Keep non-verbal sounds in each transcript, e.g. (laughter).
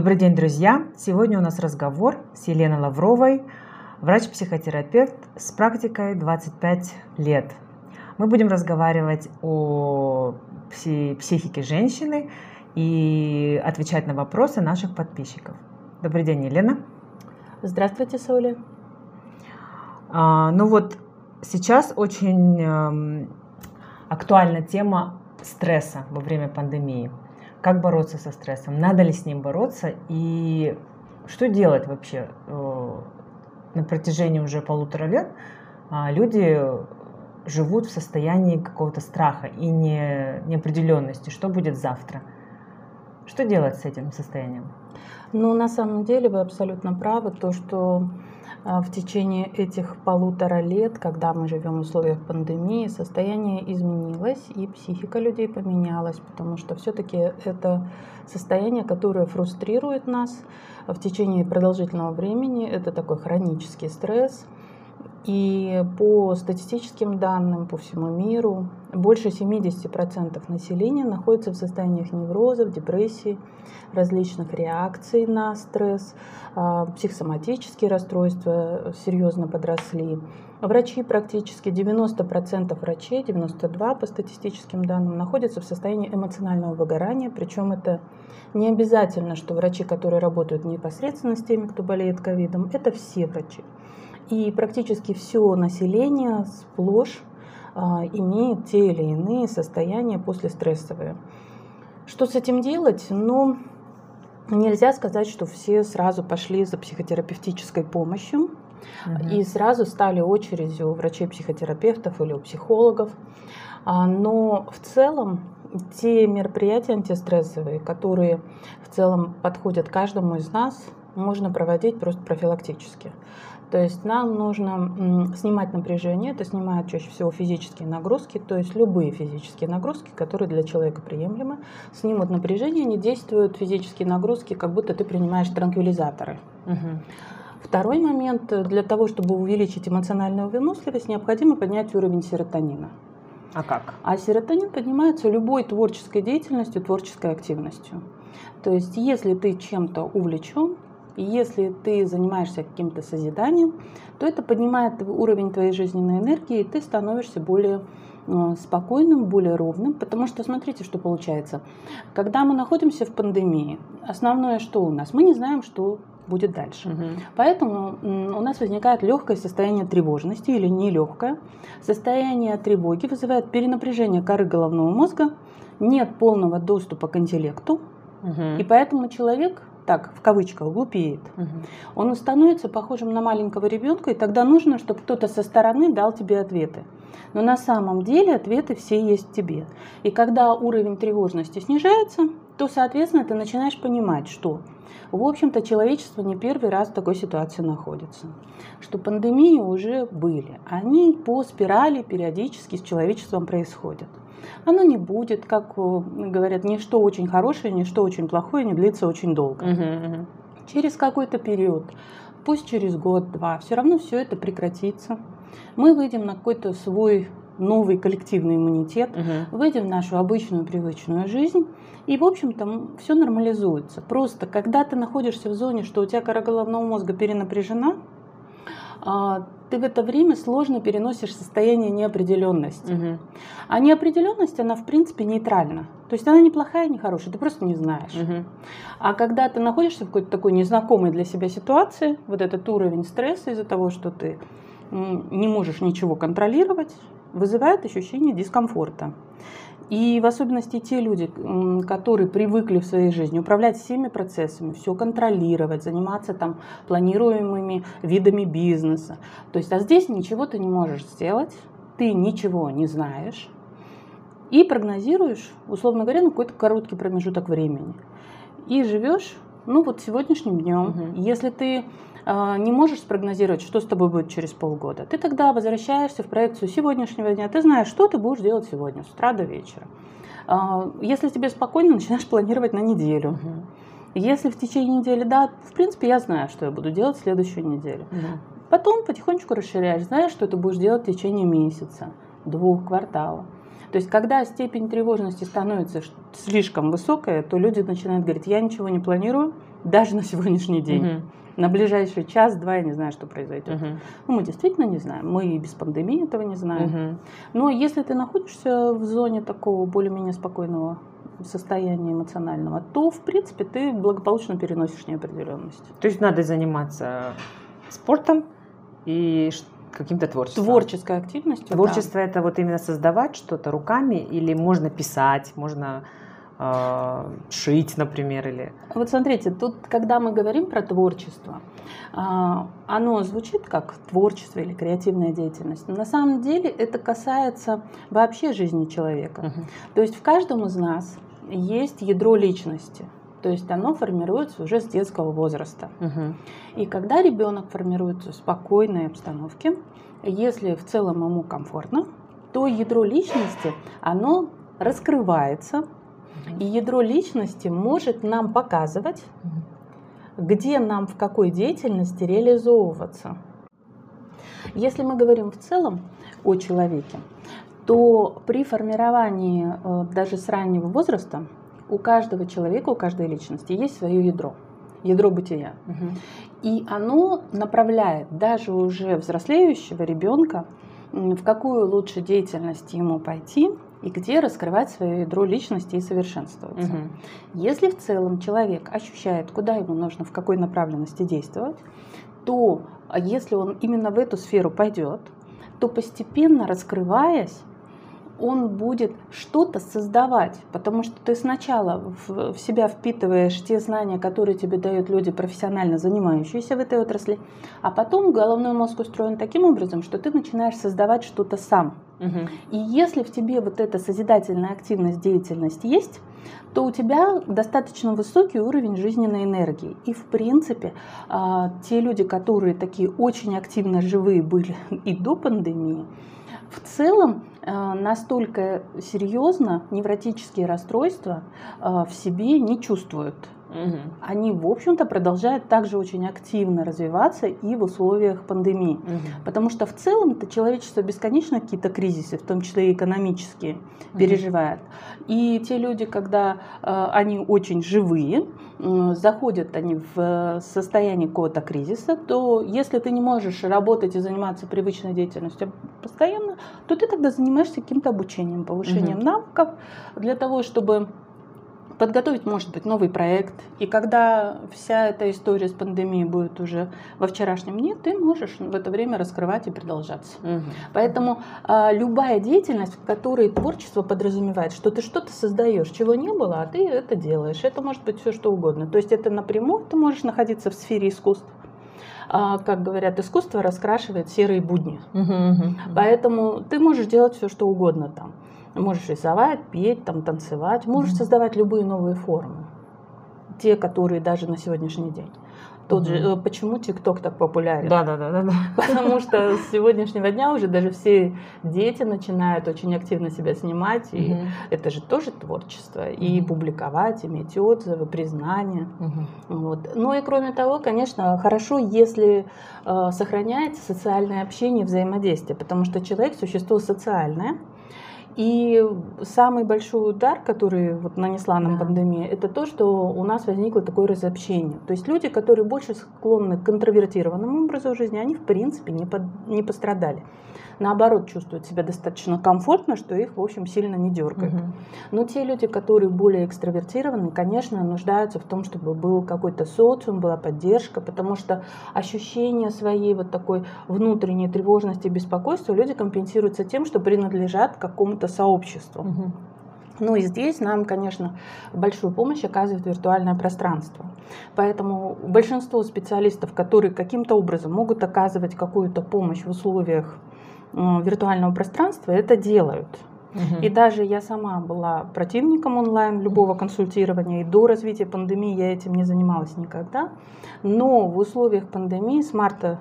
Добрый день, друзья! Сегодня у нас разговор с Еленой Лавровой, врач-психотерапевт с практикой 25 лет. Мы будем разговаривать о психике женщины и отвечать на вопросы наших подписчиков. Добрый день, Елена. Здравствуйте, Соля. А, ну вот сейчас очень э, актуальна тема стресса во время пандемии. Как бороться со стрессом? Надо ли с ним бороться? И что делать вообще? Э, на протяжении уже полутора лет а, люди живут в состоянии какого-то страха и не, неопределенности, что будет завтра. Что делать с этим состоянием? Ну, на самом деле вы абсолютно правы, то, что в течение этих полутора лет, когда мы живем в условиях пандемии, состояние изменилось и психика людей поменялась, потому что все-таки это состояние, которое фрустрирует нас в течение продолжительного времени. Это такой хронический стресс – и по статистическим данным по всему миру больше 70% населения находится в состояниях неврозов, депрессий, различных реакций на стресс, а, психосоматические расстройства серьезно подросли. Врачи практически 90% врачей, 92% по статистическим данным, находятся в состоянии эмоционального выгорания. Причем это не обязательно, что врачи, которые работают непосредственно с теми, кто болеет ковидом, это все врачи. И практически все население сплошь а, имеет те или иные состояния послестрессовые. Что с этим делать? Ну, нельзя сказать, что все сразу пошли за психотерапевтической помощью угу. и сразу стали очередью у врачей-психотерапевтов или у психологов. А, но в целом те мероприятия антистрессовые, которые в целом подходят каждому из нас, можно проводить просто профилактически. То есть нам нужно снимать напряжение, это снимает чаще всего физические нагрузки, то есть любые физические нагрузки, которые для человека приемлемы, снимут напряжение, не действуют физические нагрузки, как будто ты принимаешь транквилизаторы. Угу. Второй момент, для того, чтобы увеличить эмоциональную выносливость, необходимо поднять уровень серотонина. А как? А серотонин поднимается любой творческой деятельностью, творческой активностью. То есть, если ты чем-то увлечен, и если ты занимаешься каким-то созиданием, то это поднимает уровень твоей жизненной энергии, и ты становишься более э, спокойным, более ровным, потому что смотрите, что получается. Когда мы находимся в пандемии, основное что у нас? Мы не знаем, что будет дальше. Угу. Поэтому у нас возникает легкое состояние тревожности или нелегкое. Состояние тревоги вызывает перенапряжение коры головного мозга, нет полного доступа к интеллекту, угу. и поэтому человек так, в кавычках, глупеет. Угу. Он становится похожим на маленького ребенка, и тогда нужно, чтобы кто-то со стороны дал тебе ответы. Но на самом деле ответы все есть в тебе. И когда уровень тревожности снижается, то, соответственно, ты начинаешь понимать, что, в общем-то, человечество не первый раз в такой ситуации находится. Что пандемии уже были. Они по спирали периодически с человечеством происходят оно не будет, как э, говорят, ничто очень хорошее, ничто очень плохое не длится очень долго. Угу, угу. Через какой-то период, пусть через год-два, все равно все это прекратится. Мы выйдем на какой-то свой новый коллективный иммунитет, угу. выйдем в нашу обычную привычную жизнь, и, в общем-то, все нормализуется. Просто, когда ты находишься в зоне, что у тебя кора головного мозга перенапряжена, ты в это время сложно переносишь состояние неопределенности. Угу. А неопределенность, она в принципе нейтральна. То есть она не плохая, не хорошая, ты просто не знаешь. Угу. А когда ты находишься в какой-то такой незнакомой для себя ситуации, вот этот уровень стресса из-за того, что ты не можешь ничего контролировать, вызывает ощущение дискомфорта. И в особенности те люди, которые привыкли в своей жизни управлять всеми процессами, все контролировать, заниматься там планируемыми видами бизнеса. То есть, а здесь ничего ты не можешь сделать, ты ничего не знаешь и прогнозируешь, условно говоря, на какой-то короткий промежуток времени. И живешь, ну вот сегодняшним днем. Угу. Если ты не можешь спрогнозировать, что с тобой будет через полгода, ты тогда возвращаешься в проекцию сегодняшнего дня, ты знаешь, что ты будешь делать сегодня, с утра до вечера. А, если тебе спокойно, (laughs) начинаешь планировать на неделю. Если в течение недели, да, в принципе, я знаю, что я буду делать в следующую неделю. Потом потихонечку расширяешь, знаешь, что ты будешь делать в течение месяца, двух кварталов. То есть, когда степень тревожности становится слишком высокая, то люди начинают говорить, я ничего не планирую, даже на сегодняшний день. Угу. На ближайший час-два я не знаю, что произойдет. Угу. Ну, мы действительно не знаем. Мы и без пандемии этого не знаем. Угу. Но если ты находишься в зоне такого более-менее спокойного состояния эмоционального, то, в принципе, ты благополучно переносишь неопределенность. То есть надо заниматься спортом и каким-то творчеством. Творческой активностью. Творчество да. это вот именно создавать что-то руками или можно писать, можно шить, например, или. Вот смотрите, тут, когда мы говорим про творчество, э, оно звучит как творчество или креативная деятельность. Но на самом деле это касается вообще жизни человека. Uh-huh. То есть в каждом из нас есть ядро личности. То есть оно формируется уже с детского возраста. Угу. И когда ребенок формируется в спокойной обстановке, если в целом ему комфортно, то ядро личности, оно раскрывается, и ядро личности может нам показывать, где нам в какой деятельности реализовываться. Если мы говорим в целом о человеке, то при формировании э, даже с раннего возраста у каждого человека, у каждой личности есть свое ядро, ядро бытия. Угу. И оно направляет даже уже взрослеющего ребенка, в какую лучше деятельность ему пойти и где раскрывать свое ядро личности и совершенствоваться. Угу. Если в целом человек ощущает, куда ему нужно, в какой направленности действовать, то а если он именно в эту сферу пойдет, то постепенно раскрываясь, он будет что-то создавать, потому что ты сначала в, в себя впитываешь те знания, которые тебе дают люди, профессионально занимающиеся в этой отрасли, а потом головной мозг устроен таким образом, что ты начинаешь создавать что-то сам. Угу. И если в тебе вот эта созидательная активность, деятельность есть, то у тебя достаточно высокий уровень жизненной энергии. И в принципе, а, те люди, которые такие очень активно живые были (laughs) и до пандемии, в целом э, настолько серьезно невротические расстройства э, в себе не чувствуют. Угу. Они, в общем-то, продолжают также очень активно развиваться и в условиях пандемии. Угу. Потому что в целом это человечество бесконечно какие-то кризисы, в том числе и экономические, угу. переживает. И те люди, когда э, они очень живые, э, заходят они в состояние какого-то кризиса, то если ты не можешь работать и заниматься привычной деятельностью постоянно, то ты тогда занимаешься каким-то обучением, повышением угу. навыков для того, чтобы подготовить, может быть, новый проект. И когда вся эта история с пандемией будет уже во вчерашнем дне, ты можешь в это время раскрывать и продолжаться. Угу. Поэтому а, любая деятельность, в которой творчество подразумевает, что ты что-то создаешь, чего не было, а ты это делаешь. Это может быть все что угодно. То есть это напрямую ты можешь находиться в сфере искусств. А, как говорят, искусство раскрашивает серые будни. Угу, угу. Поэтому ты можешь делать все, что угодно там. Можешь рисовать, петь, там, танцевать, можешь mm-hmm. создавать любые новые формы, те, которые даже на сегодняшний день. Тот mm-hmm. же, почему ТикТок так популярен? Да, да, да, да. (laughs) Потому что с сегодняшнего дня уже даже все дети начинают очень активно себя снимать, и mm-hmm. это же тоже творчество. Mm-hmm. И публиковать, иметь отзывы, признание. Mm-hmm. Вот. Ну и кроме того, конечно, хорошо, если э, сохраняется социальное общение, взаимодействие, потому что человек существо социальное. И самый большой удар, который вот нанесла нам да. пандемия, это то, что у нас возникло такое разобщение. То есть люди, которые больше склонны к контровертированному образу жизни, они в принципе не, под, не пострадали наоборот чувствуют себя достаточно комфортно, что их, в общем, сильно не дергает. Угу. Но те люди, которые более экстравертированы, конечно, нуждаются в том, чтобы был какой-то социум, была поддержка, потому что ощущение своей вот такой внутренней тревожности и беспокойства люди компенсируются тем, что принадлежат какому-то сообществу. Угу. Ну и здесь нам, конечно, большую помощь оказывает виртуальное пространство. Поэтому большинство специалистов, которые каким-то образом могут оказывать какую-то помощь в условиях виртуального пространства это делают. Угу. И даже я сама была противником онлайн любого консультирования, и до развития пандемии я этим не занималась никогда. Но в условиях пандемии с марта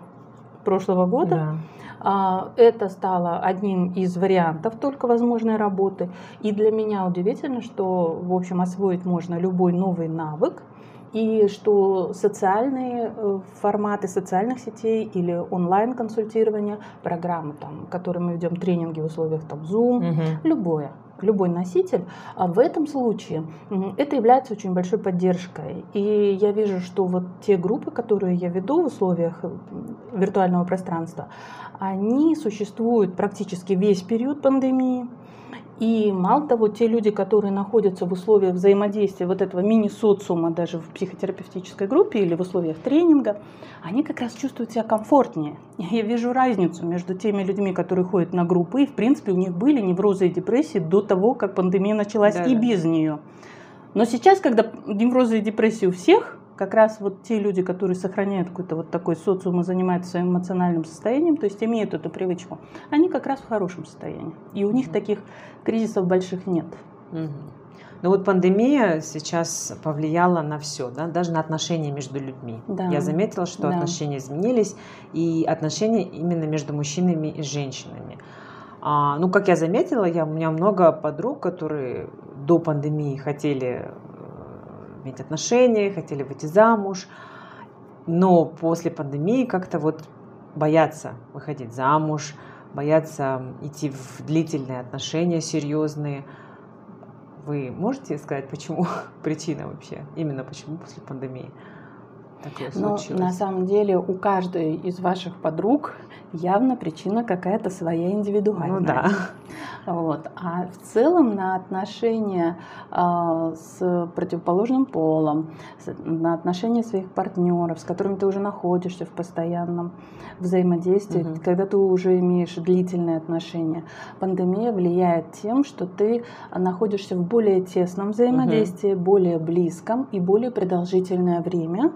прошлого года да. А, это стало одним из вариантов только возможной работы. И для меня удивительно, что, в общем, освоить можно любой новый навык, и что социальные э, форматы социальных сетей или онлайн-консультирование, программы, там, которые мы ведем тренинги в условиях там, Zoom, угу. любое, любой носитель, а в этом случае это является очень большой поддержкой. И я вижу, что вот те группы, которые я веду в условиях э, виртуального пространства, они существуют практически весь период пандемии. И мало того, те люди, которые находятся в условиях взаимодействия вот этого мини-социума даже в психотерапевтической группе или в условиях тренинга, они как раз чувствуют себя комфортнее. (laughs) Я вижу разницу между теми людьми, которые ходят на группы, и в принципе у них были неврозы и депрессии до того, как пандемия началась да, и да. без нее. Но сейчас, когда неврозы и депрессии у всех, как раз вот те люди, которые сохраняют какой-то вот такой социум и занимаются своим эмоциональным состоянием, то есть имеют эту привычку, они как раз в хорошем состоянии. И у них таких кризисов больших нет. Ну вот пандемия сейчас повлияла на все, да, даже на отношения между людьми. Да. Я заметила, что да. отношения изменились, и отношения именно между мужчинами и женщинами. А, ну, как я заметила, я, у меня много подруг, которые до пандемии хотели иметь отношения, хотели выйти замуж, но после пандемии как-то вот боятся выходить замуж, боятся идти в длительные отношения серьезные. Вы можете сказать, почему (laughs) причина вообще? Именно почему после пандемии? такое ну, случилось? на самом деле у каждой из ваших подруг явно причина какая-то своя индивидуальная. Ну да. Вот. А в целом на отношения э, с противоположным полом, с, на отношения своих партнеров, с которыми ты уже находишься в постоянном взаимодействии, угу. когда ты уже имеешь длительные отношения, пандемия влияет тем, что ты находишься в более тесном взаимодействии, угу. более близком и более продолжительное время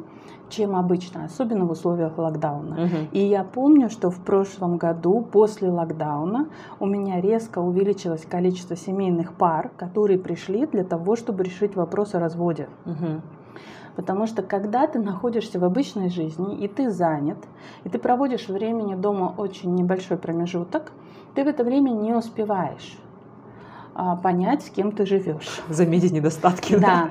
чем обычно, особенно в условиях локдауна. Угу. И я помню, что в прошлом году после локдауна у меня резко увеличилось количество семейных пар, которые пришли для того, чтобы решить вопрос о разводе. Угу. Потому что когда ты находишься в обычной жизни, и ты занят, и ты проводишь времени дома очень небольшой промежуток, ты в это время не успеваешь а, понять, с кем ты живешь. (laughs) Заметить недостатки. Да,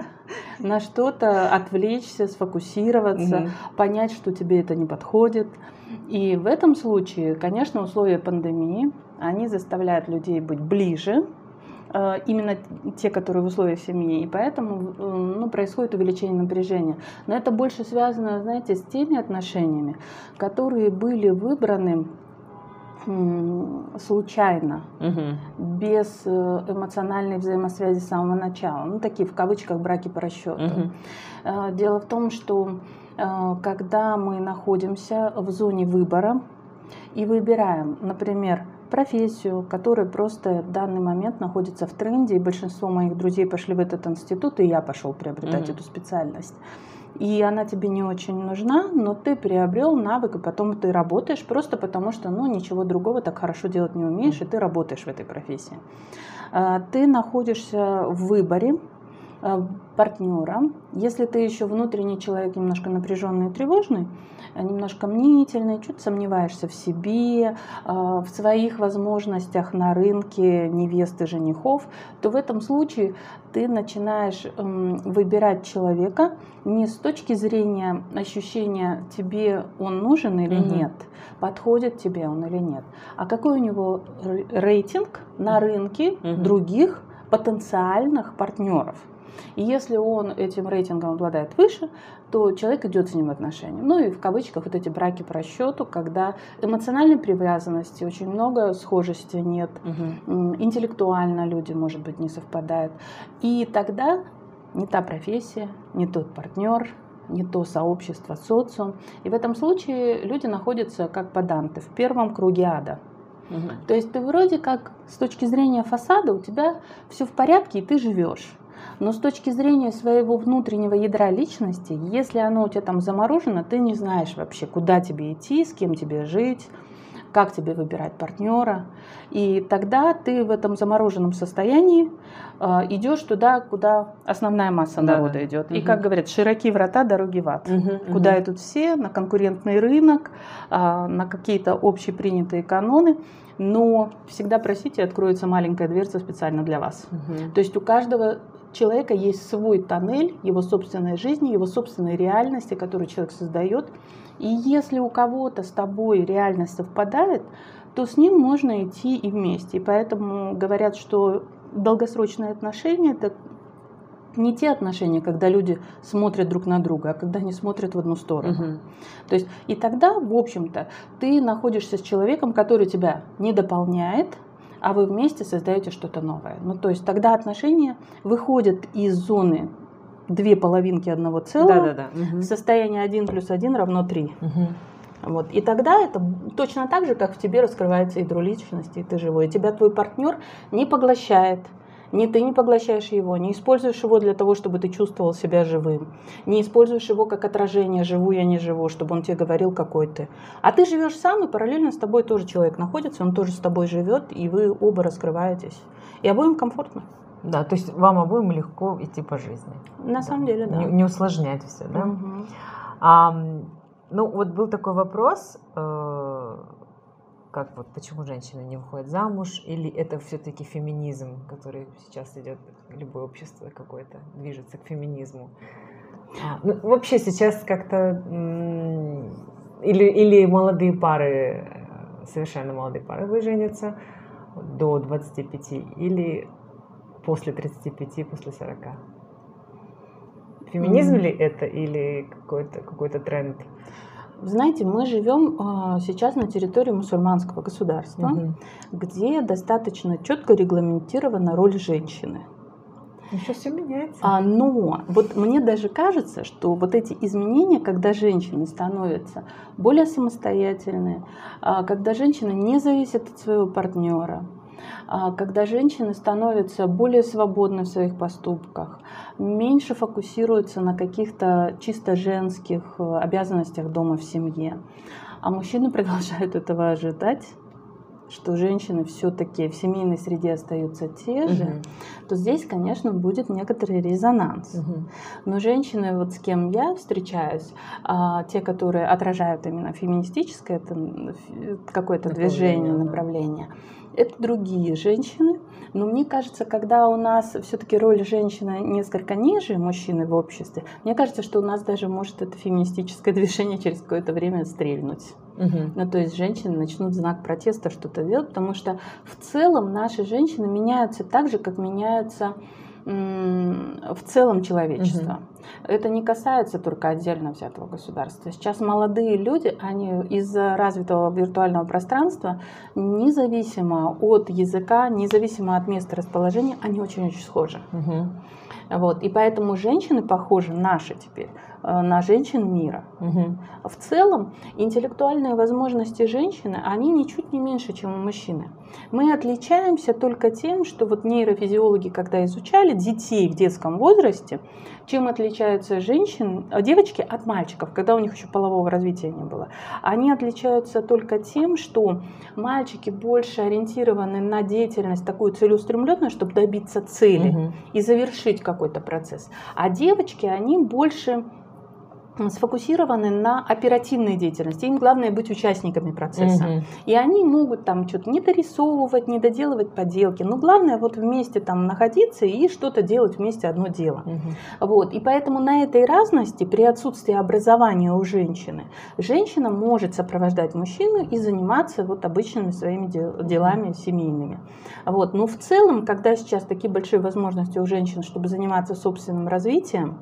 на что-то отвлечься, сфокусироваться, угу. понять, что тебе это не подходит. И в этом случае, конечно, условия пандемии, они заставляют людей быть ближе, э, именно те, которые в условиях семьи, и поэтому э, ну, происходит увеличение напряжения. Но это больше связано, знаете, с теми отношениями, которые были выбраны случайно, угу. без э, эмоциональной взаимосвязи с самого начала. Ну, такие в кавычках браки по расчету. Угу. Дело в том, что э, когда мы находимся в зоне выбора и выбираем, например, профессию, которая просто в данный момент находится в тренде, и большинство моих друзей пошли в этот институт, и я пошел приобретать mm эту специальность и она тебе не очень нужна, но ты приобрел навык, и потом ты работаешь просто потому, что ну, ничего другого так хорошо делать не умеешь, и ты работаешь в этой профессии. А, ты находишься в выборе, а, партнера. Если ты еще внутренний человек немножко напряженный и тревожный, немножко мнительный, чуть сомневаешься в себе, а, в своих возможностях на рынке невесты, женихов, то в этом случае ты начинаешь выбирать человека не с точки зрения ощущения, тебе он нужен или угу. нет, подходит тебе он или нет, а какой у него рейтинг на рынке угу. других потенциальных партнеров. И если он этим рейтингом обладает выше, то человек идет с ним в отношения. Ну и в кавычках вот эти браки по расчету, когда эмоциональной привязанности очень много, схожести нет, угу. интеллектуально люди, может быть, не совпадают. И тогда не та профессия, не тот партнер, не то сообщество, социум. И в этом случае люди находятся как поданты в первом круге ада. Угу. То есть ты вроде как с точки зрения фасада у тебя все в порядке, и ты живешь. Но с точки зрения своего внутреннего ядра личности, если оно у тебя там заморожено, ты не знаешь вообще, куда тебе идти, с кем тебе жить, как тебе выбирать партнера. И тогда ты в этом замороженном состоянии э, идешь туда, куда основная масса да, народа да. идет. Угу. И как говорят, широкие врата, дороги в ад. Угу, куда угу. идут все, на конкурентный рынок, э, на какие-то общепринятые каноны. Но всегда просите, откроется маленькая дверца специально для вас. Угу. То есть у каждого человека есть свой тоннель его собственной жизни, его собственной реальности, которую человек создает. И если у кого-то с тобой реальность совпадает, то с ним можно идти и вместе. И поэтому говорят, что долгосрочные отношения это не те отношения, когда люди смотрят друг на друга, а когда они смотрят в одну сторону. Угу. То есть и тогда, в общем-то, ты находишься с человеком, который тебя не дополняет, а вы вместе создаете что-то новое. Ну, то есть тогда отношения выходят из зоны две половинки одного целого да, да, да. Угу. в состоянии 1 плюс 1 равно 3. Угу. Вот. И тогда это точно так же, как в тебе раскрывается ядро личности, и ты живой. И тебя твой партнер не поглощает, ни ты не поглощаешь его, не используешь его для того, чтобы ты чувствовал себя живым. Не используешь его как отражение, живу я, не живу, чтобы он тебе говорил, какой ты. А ты живешь сам, и параллельно с тобой тоже человек находится, он тоже с тобой живет, и вы оба раскрываетесь. И обоим комфортно. Да, то есть вам обоим легко идти по жизни. На да. самом деле, да. Не, не усложнять все, да? Угу. А, ну, вот был такой вопрос, э, как вот почему женщины не выходят замуж, или это все-таки феминизм, который сейчас идет, любое общество какое-то движется к феминизму. А, ну, вообще сейчас как-то или, или молодые пары, совершенно молодые пары вы женятся до 25, или после 35, после 40. Феминизм mm-hmm. ли это или какой-то какой тренд? Знаете, мы живем а, сейчас на территории мусульманского государства, угу. где достаточно четко регламентирована роль женщины. Сейчас все меняется. А, но вот мне даже кажется, что вот эти изменения, когда женщины становятся более самостоятельные, а, когда женщина не зависит от своего партнера, когда женщины становятся более свободны в своих поступках, меньше фокусируются на каких-то чисто женских э, обязанностях дома в семье, а мужчины (laughs) продолжают этого ожидать, что женщины все-таки в семейной среде остаются те же, угу. то здесь, конечно, будет некоторый резонанс. Угу. Но женщины, вот с кем я встречаюсь, а, те, которые отражают именно феминистическое какое-то движение, направление, это другие женщины. Но мне кажется, когда у нас все-таки роль женщины несколько ниже мужчины в обществе, мне кажется, что у нас даже может это феминистическое (laughs) движение через какое-то время стрельнуть. Угу. Ну, то есть женщины начнут знак протеста что-то делать, потому что в целом наши женщины меняются так же, как меняются в целом человечества. Угу. Это не касается только отдельно взятого государства. Сейчас молодые люди, они из развитого виртуального пространства, независимо от языка, независимо от места расположения, они очень-очень схожи. Угу. Вот. И поэтому женщины похожи, наши теперь, на женщин мира. Угу. В целом, интеллектуальные возможности женщины, они ничуть не меньше, чем у мужчины. Мы отличаемся только тем, что вот нейрофизиологи, когда изучали детей в детском возрасте, чем отличаются женщины, э, девочки от мальчиков, когда у них еще полового развития не было. Они отличаются только тем, что мальчики больше ориентированы на деятельность такую целеустремленную, чтобы добиться цели угу. и завершить какой-то процесс. А девочки, они больше сфокусированы на оперативной деятельности. Им главное быть участниками процесса. Угу. И они могут там что-то не дорисовывать, не доделывать поделки. Но главное вот вместе там находиться и что-то делать вместе одно дело. Угу. Вот. И поэтому на этой разности при отсутствии образования у женщины женщина может сопровождать мужчину и заниматься вот обычными своими делами семейными. Вот. Но в целом, когда сейчас такие большие возможности у женщин, чтобы заниматься собственным развитием,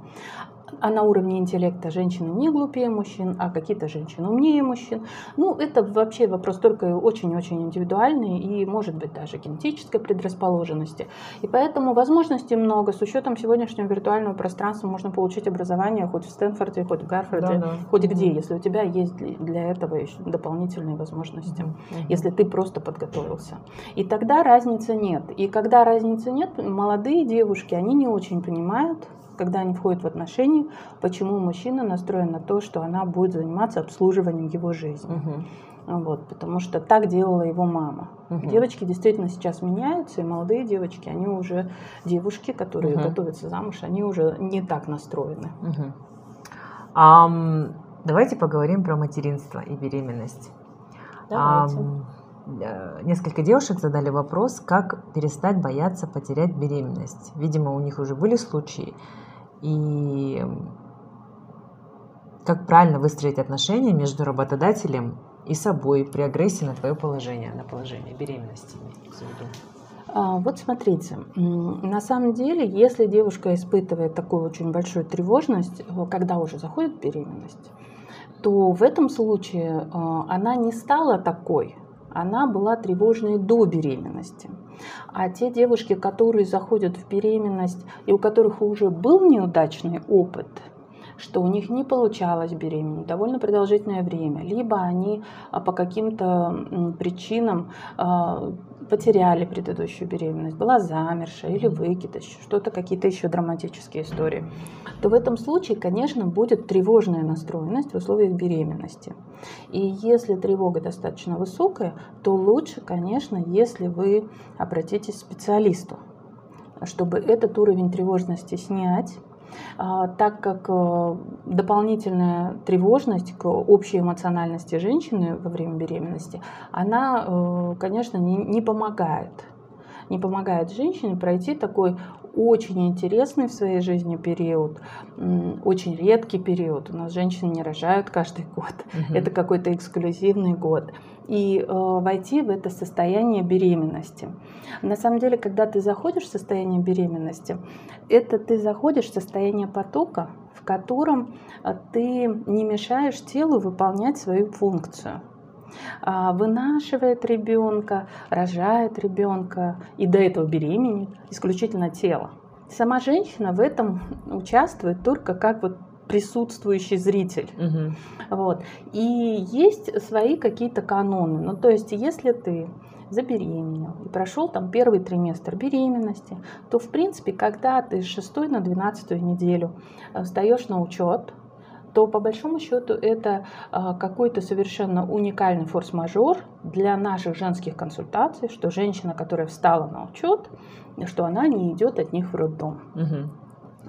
а на уровне интеллекта женщины не глупее мужчин, а какие-то женщины умнее мужчин. Ну, это вообще вопрос только очень-очень индивидуальный и, может быть, даже генетической предрасположенности. И поэтому возможностей много. С учетом сегодняшнего виртуального пространства можно получить образование хоть в Стэнфорде, хоть в Гарварде, да, да. хоть где, если у тебя есть для этого еще дополнительные возможности, угу. если ты просто подготовился. И тогда разницы нет. И когда разницы нет, молодые девушки, они не очень понимают, когда они входят в отношения, почему мужчина настроен на то, что она будет заниматься обслуживанием его жизни. Угу. Вот, потому что так делала его мама. Угу. Девочки действительно сейчас меняются, и молодые девочки, они уже девушки, которые угу. готовятся замуж, они уже не так настроены. Угу. Um, давайте поговорим про материнство и беременность. Давайте. Um, несколько девушек задали вопрос, как перестать бояться потерять беременность. Видимо, у них уже были случаи, и как правильно выстроить отношения между работодателем и собой при агрессии на твое положение, на положение беременности. А, вот смотрите, на самом деле, если девушка испытывает такую очень большую тревожность, э, когда уже заходит беременность, то в этом случае э, она не стала такой, она была тревожной до беременности. А те девушки, которые заходят в беременность и у которых уже был неудачный опыт – что у них не получалось беременеть довольно продолжительное время, либо они а, по каким-то причинам а, потеряли предыдущую беременность, была замершая или выкидыш, что-то, какие-то еще драматические истории, то в этом случае, конечно, будет тревожная настроенность в условиях беременности. И если тревога достаточно высокая, то лучше, конечно, если вы обратитесь к специалисту, чтобы этот уровень тревожности снять, так как э, дополнительная тревожность к общей эмоциональности женщины во время беременности, она, э, конечно, не помогает не помогает женщине пройти такой очень интересный в своей жизни период, очень редкий период. У нас женщины не рожают каждый год. Угу. Это какой-то эксклюзивный год. И э, войти в это состояние беременности. На самом деле, когда ты заходишь в состояние беременности, это ты заходишь в состояние потока, в котором э, ты не мешаешь телу выполнять свою функцию. А, вынашивает ребенка, рожает ребенка и до этого беременеет исключительно тело. Сама женщина в этом участвует только как вот присутствующий зритель. Угу. Вот. И есть свои какие-то каноны. Ну, то есть, если ты забеременел и прошел там первый триместр беременности, то, в принципе, когда ты с 6 на 12 неделю э, сдаешь на учет, то по большому счету это а, какой-то совершенно уникальный форс-мажор для наших женских консультаций, что женщина, которая встала на учет, что она не идет от них в роддом. Угу.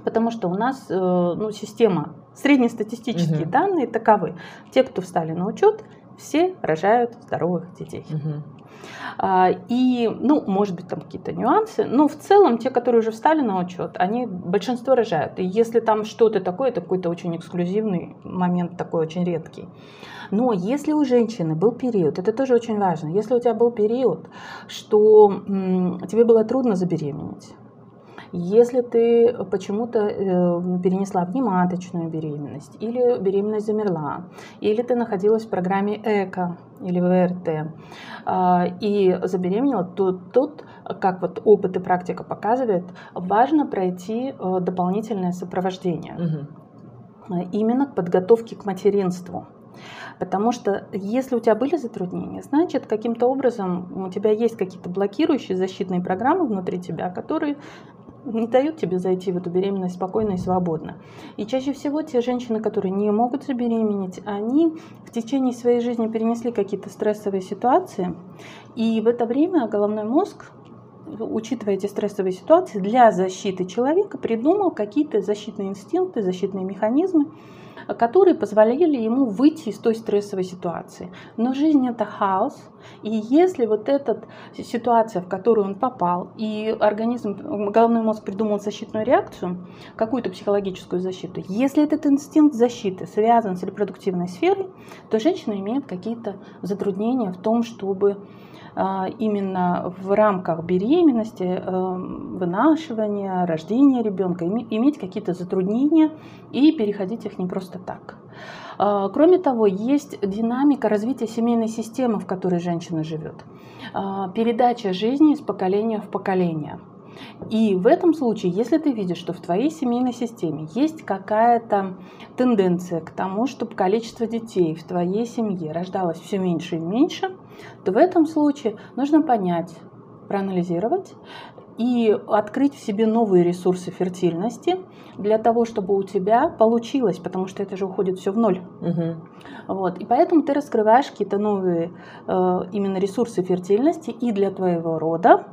Потому что у нас э, ну, система, среднестатистические угу. данные таковы. Те, кто встали на учет, все рожают здоровых детей. Угу. И, ну, может быть, там какие-то нюансы, но в целом те, которые уже встали на учет, они большинство рожают. И если там что-то такое, это какой-то очень эксклюзивный момент, такой очень редкий. Но если у женщины был период, это тоже очень важно, если у тебя был период, что м, тебе было трудно забеременеть, если ты почему-то э, перенесла внематочную беременность, или беременность замерла, или ты находилась в программе ЭКО или ВРТ а, и забеременела, то тут, как вот опыт и практика показывает, важно пройти э, дополнительное сопровождение. Угу. Именно к подготовке к материнству. Потому что если у тебя были затруднения, значит, каким-то образом у тебя есть какие-то блокирующие защитные программы внутри тебя, которые не дают тебе зайти в эту беременность спокойно и свободно. И чаще всего те женщины, которые не могут забеременеть, они в течение своей жизни перенесли какие-то стрессовые ситуации, и в это время головной мозг учитывая эти стрессовые ситуации, для защиты человека придумал какие-то защитные инстинкты, защитные механизмы, которые позволяли ему выйти из той стрессовой ситуации. Но жизнь это хаос, и если вот эта ситуация, в которую он попал, и организм, головной мозг придумал защитную реакцию, какую-то психологическую защиту, если этот инстинкт защиты связан с репродуктивной сферой, то женщина имеет какие-то затруднения в том, чтобы именно в рамках беременности, эм, вынашивания, рождения ребенка, иметь какие-то затруднения и переходить их не просто так. А, кроме того, есть динамика развития семейной системы, в которой женщина живет. А, передача жизни из поколения в поколение – и в этом случае, если ты видишь, что в твоей семейной системе есть какая-то тенденция к тому, чтобы количество детей в твоей семье рождалось все меньше и меньше, то в этом случае нужно понять, проанализировать и открыть в себе новые ресурсы фертильности для того, чтобы у тебя получилось, потому что это же уходит все в ноль. Угу. Вот. И поэтому ты раскрываешь какие-то новые э, именно ресурсы фертильности и для твоего рода,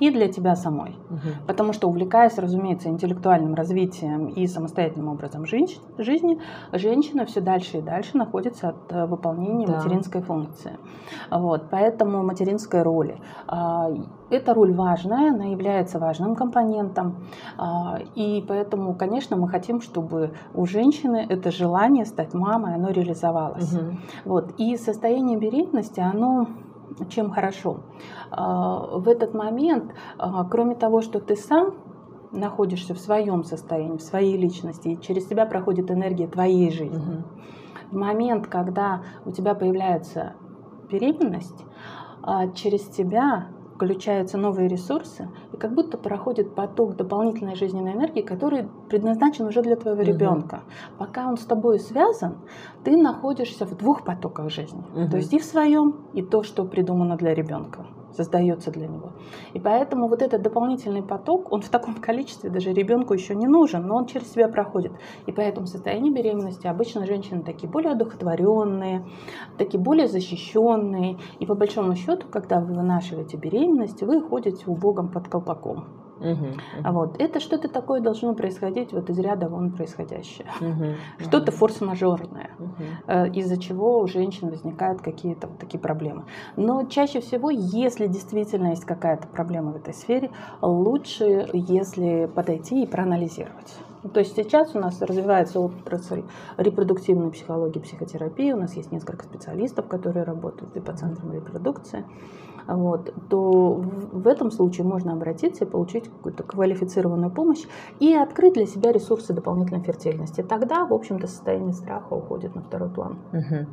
и для тебя самой. Угу. Потому что увлекаясь, разумеется, интеллектуальным развитием и самостоятельным образом жизни, женщина все дальше и дальше находится от э, выполнения да. материнской функции. Вот, поэтому материнской роли. А, эта роль важная, она является важным компонентом. А, и поэтому, конечно, мы хотим, чтобы у женщины это желание стать мамой, оно реализовалось. Угу. Вот. И состояние беременности, оно чем хорошо. А, в этот момент, а, кроме того, что ты сам находишься в своем состоянии, в своей личности, и через тебя проходит энергия твоей жизни. Угу. В момент, когда у тебя появляется беременность, а, через тебя включаются новые ресурсы, и как будто проходит поток дополнительной жизненной энергии, который предназначен уже для твоего угу. ребенка. Пока он с тобой связан, ты находишься в двух потоках жизни. Угу. То есть и в своем, и то, что придумано для ребенка создается для него. И поэтому вот этот дополнительный поток, он в таком (laughs) количестве даже ребенку еще не нужен, но он через себя проходит. И поэтому в состоянии беременности обычно женщины такие более одухотворенные, такие более защищенные. И по большому счету, когда вы вынашиваете беременность, вы ходите у Богом под колпаком. Угу, вот это что-то такое должно происходить вот из ряда вон происходящее. Угу, что-то форс-мажорное, угу. из-за чего у женщин возникают какие-то вот такие проблемы. Но чаще всего, если действительно есть какая-то проблема в этой сфере, лучше, если подойти и проанализировать. То есть сейчас у нас развивается отрасль репродуктивной психологии, психотерапии. У нас есть несколько специалистов, которые работают и по центрам репродукции вот, то в этом случае можно обратиться и получить какую-то квалифицированную помощь и открыть для себя ресурсы дополнительной фертильности. Тогда, в общем-то, состояние страха уходит на второй план. Угу.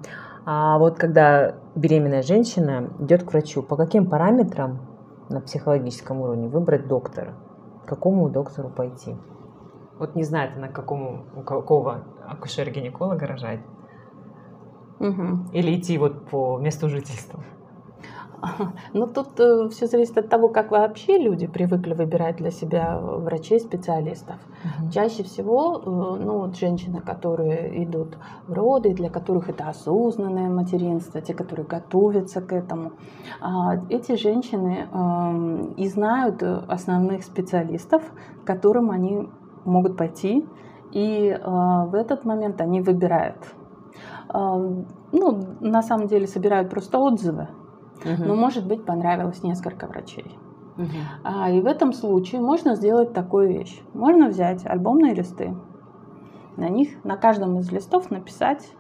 А вот когда беременная женщина идет к врачу, по каким параметрам на психологическом уровне выбрать доктора? К какому доктору пойти? Вот не знает она, какому, у какого акушера-гинеколога рожать. Угу. Или идти вот по месту жительства. (laughs) Ну, тут э, все зависит от того, как вообще люди привыкли выбирать для себя врачей, специалистов. Угу. Чаще всего, э, ну, вот женщины, которые идут в роды, для которых это осознанное материнство, те, которые готовятся к этому, э, эти женщины э, и знают основных специалистов, к которым они могут пойти, и э, в этот момент они выбирают. Э, ну, на самом деле собирают просто отзывы угу. но, может быть, понравилось несколько врачей. Угу. А, и в этом случае можно сделать такую вещь. Можно взять альбомные листы, на них, на каждом из листов написать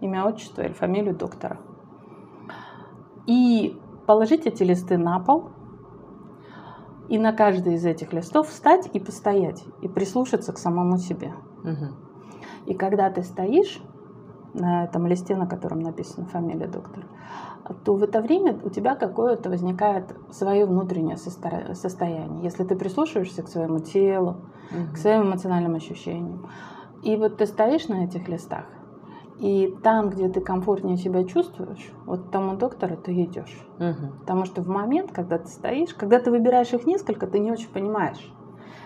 имя, отчество или фамилию доктора. И положить эти листы на пол, и на каждый из этих листов встать и постоять, и прислушаться к самому себе. Угу. И когда ты стоишь на этом листе, на котором написана фамилия доктора, то в это время у тебя какое-то возникает свое внутреннее состояние. Если ты прислушиваешься к своему телу, угу. к своим эмоциональным ощущениям. И вот ты стоишь на этих листах, и там, где ты комфортнее себя чувствуешь, вот к тому доктору ты идешь. Угу. Потому что в момент, когда ты стоишь, когда ты выбираешь их несколько, ты не очень понимаешь,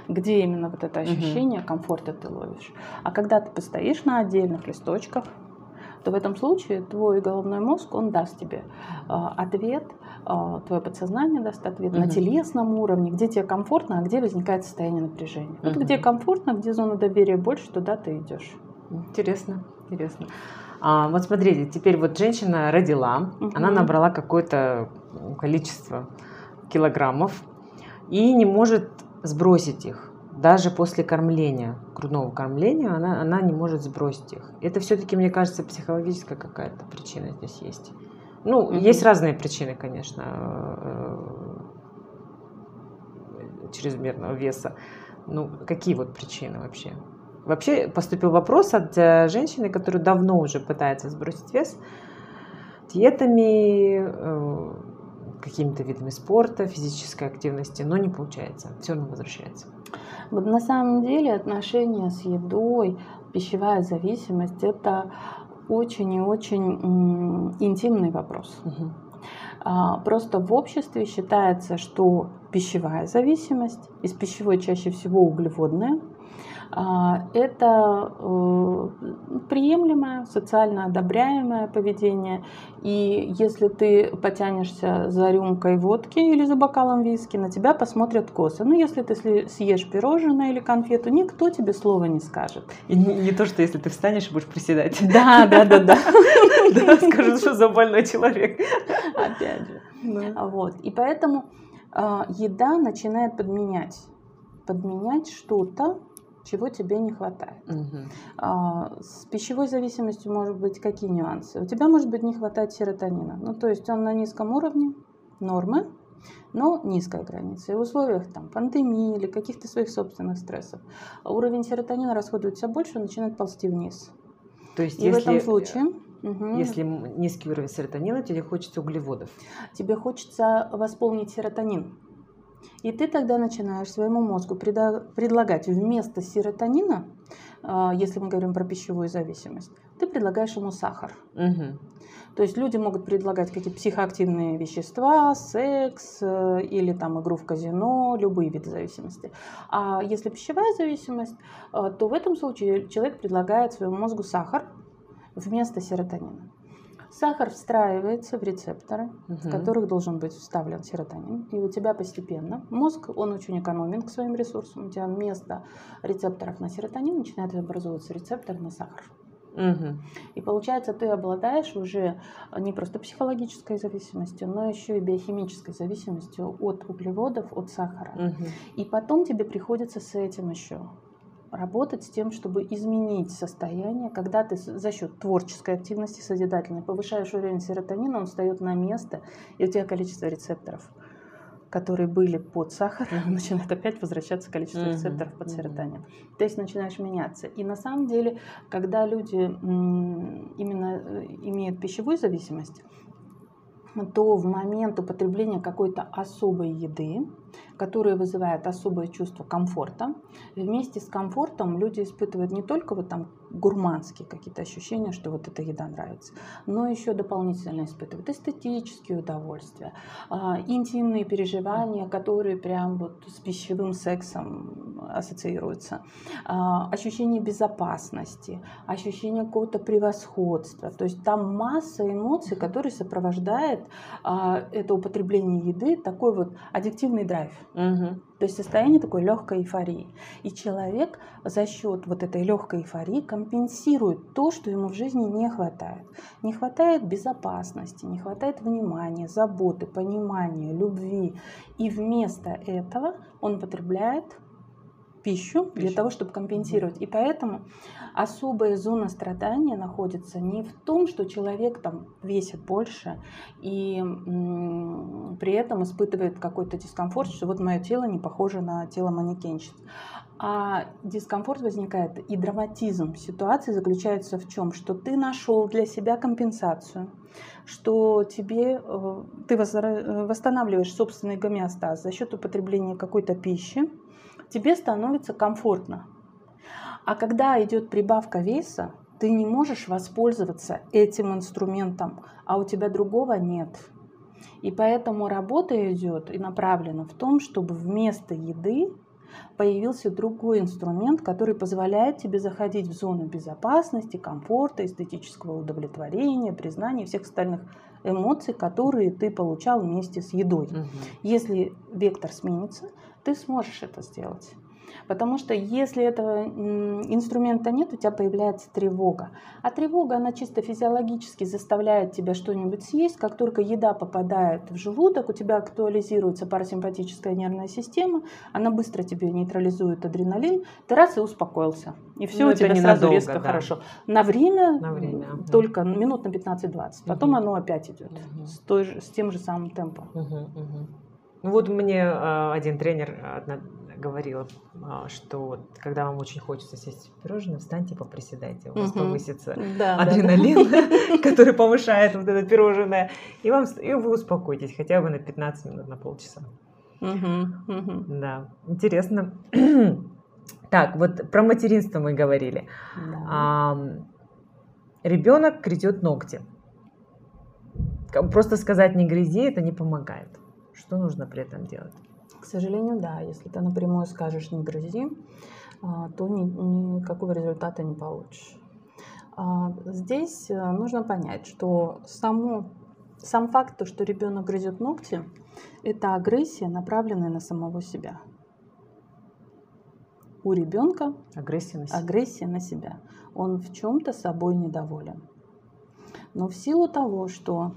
где именно вот это ощущение угу. комфорта ты ловишь. А когда ты постоишь на отдельных листочках, то в этом случае твой головной мозг, он даст тебе э, ответ, э, твое подсознание даст ответ угу. на телесном уровне, где тебе комфортно, а где возникает состояние напряжения. Угу. Вот где комфортно, где зона доверия больше, туда ты идешь. Интересно, интересно. А, вот смотрите, теперь вот женщина родила, угу. она набрала какое-то количество килограммов и не может сбросить их даже после кормления, грудного кормления, она, она не может сбросить их. Это все-таки, мне кажется, психологическая какая-то причина здесь есть. Ну, угу. есть разные причины, конечно, э, чрезмерного веса. Ну, какие вот причины вообще? Вообще поступил вопрос от э, женщины, которая давно уже пытается сбросить вес диетами, э, какими-то видами спорта, физической активности, но не получается, все равно возвращается. Вот на самом деле отношения с едой, пищевая зависимость – это очень и очень интимный вопрос. Угу. Просто в обществе считается, что пищевая зависимость, из пищевой чаще всего углеводная – а, это э, приемлемое, социально одобряемое поведение. И если ты потянешься за рюмкой водки или за бокалом виски, на тебя посмотрят косо. Ну, если ты съешь пирожное или конфету, никто тебе слова не скажет. И не, не то, что если ты встанешь и будешь приседать. (laughs) Да, да, да, (laughs) да. Скажут, что за больной человек. Опять же. Вот. И поэтому а, еда начинает подменять подменять что-то, чего тебе не хватает. Угу. С пищевой зависимостью может быть какие нюансы? У тебя может быть не хватать серотонина. Ну, то есть он на низком уровне нормы, но низкая граница. И в условиях там, пандемии или каких-то своих собственных стрессов уровень серотонина расходуется больше, он начинает ползти вниз. То есть, и если, в этом случае... Угу. Если низкий уровень серотонина, тебе хочется углеводов. Тебе хочется восполнить серотонин. И ты тогда начинаешь своему мозгу предлагать вместо серотонина, а, если мы говорим про пищевую зависимость, ты предлагаешь ему сахар. Угу. То есть люди могут предлагать какие-то психоактивные вещества, секс э, или там игру в казино, любые виды зависимости. А если пищевая зависимость, э, то в этом случае человек предлагает своему мозгу сахар вместо серотонина. Сахар встраивается в рецепторы, угу. в которых должен быть вставлен серотонин. И у тебя постепенно мозг, он очень экономен к своим ресурсам. У тебя вместо рецепторов на серотонин начинает образовываться рецепторы на сахар. Угу. И получается, ты обладаешь уже не просто психологической зависимостью, но еще и биохимической зависимостью от углеводов, от сахара. Угу. И потом тебе приходится с этим еще работать с тем, чтобы изменить состояние, когда ты за счет творческой активности созидательной повышаешь уровень серотонина, он встает на место, и у тебя количество рецепторов, которые были под сахар, (laughs) начинает опять возвращаться количество mm-hmm. рецепторов под серотонин. Mm-hmm. То есть начинаешь меняться. И на самом деле, когда люди именно э, имеют пищевую зависимость, то в момент употребления какой-то особой еды, которая вызывает особое чувство комфорта, вместе с комфортом люди испытывают не только вот там гурманские какие-то ощущения, что вот эта еда нравится, но еще дополнительно испытывают эстетические удовольствия, а, интимные переживания, которые прям вот с пищевым сексом ассоциируются, а, ощущение безопасности, ощущение какого-то превосходства. То есть там масса эмоций, которые сопровождает а, это употребление еды, такой вот аддиктивный драйв. Угу. То есть состояние такой легкой эйфории. И человек за счет вот этой легкой эйфории компенсирует то, что ему в жизни не хватает. Не хватает безопасности, не хватает внимания, заботы, понимания, любви. И вместо этого он потребляет пищу для того, чтобы компенсировать. И поэтому особая зона страдания находится не в том, что человек там весит больше и при этом испытывает какой-то дискомфорт, что вот мое тело не похоже на тело манекенщиц. А дискомфорт возникает и драматизм ситуации заключается в чем? Что ты нашел для себя компенсацию, что тебе э, ты восстанавливаешь собственный гомеостаз за счет употребления какой-то пищи, тебе становится комфортно. А когда идет прибавка веса, ты не можешь воспользоваться этим инструментом, а у тебя другого нет. И поэтому работа идет и направлена в том, чтобы вместо еды появился другой инструмент, который позволяет тебе заходить в зону безопасности, комфорта, эстетического удовлетворения, признания всех остальных эмоций, которые ты получал вместе с едой. Угу. Если вектор сменится, ты сможешь это сделать. Потому что если этого инструмента нет, у тебя появляется тревога. А тревога, она чисто физиологически заставляет тебя что-нибудь съесть. Как только еда попадает в желудок, у тебя актуализируется парасимпатическая нервная система, она быстро тебе нейтрализует адреналин, ты раз и успокоился. И все Но у тебя сразу надолго, резко да. хорошо. На время, на время только угу. минут на 15-20. Потом угу. оно опять идет угу. с, той же, с тем же самым темпом. Угу, угу. Ну вот мне э, один тренер одна, говорила, а, что вот, когда вам очень хочется сесть в пирожное, встаньте, поприседайте, у вас угу. повысится да, адреналин, да, да. (laughs) который повышает вот это пирожное, и, вам, и вы успокоитесь хотя бы на 15 минут, на полчаса. Угу, угу. Да, интересно. (clears throat) так, вот про материнство мы говорили. Да. А, ребенок грызет ногти. Просто сказать не грызи, это не помогает. Что нужно при этом делать? К сожалению, да. Если ты напрямую скажешь «не грызи», а, то ни, никакого результата не получишь. А, здесь э, нужно понять, что само, сам факт, что ребенок грызет ногти, это агрессия, направленная на самого себя. У ребенка агрессия на себя. агрессия на себя. Он в чем-то собой недоволен. Но в силу того, что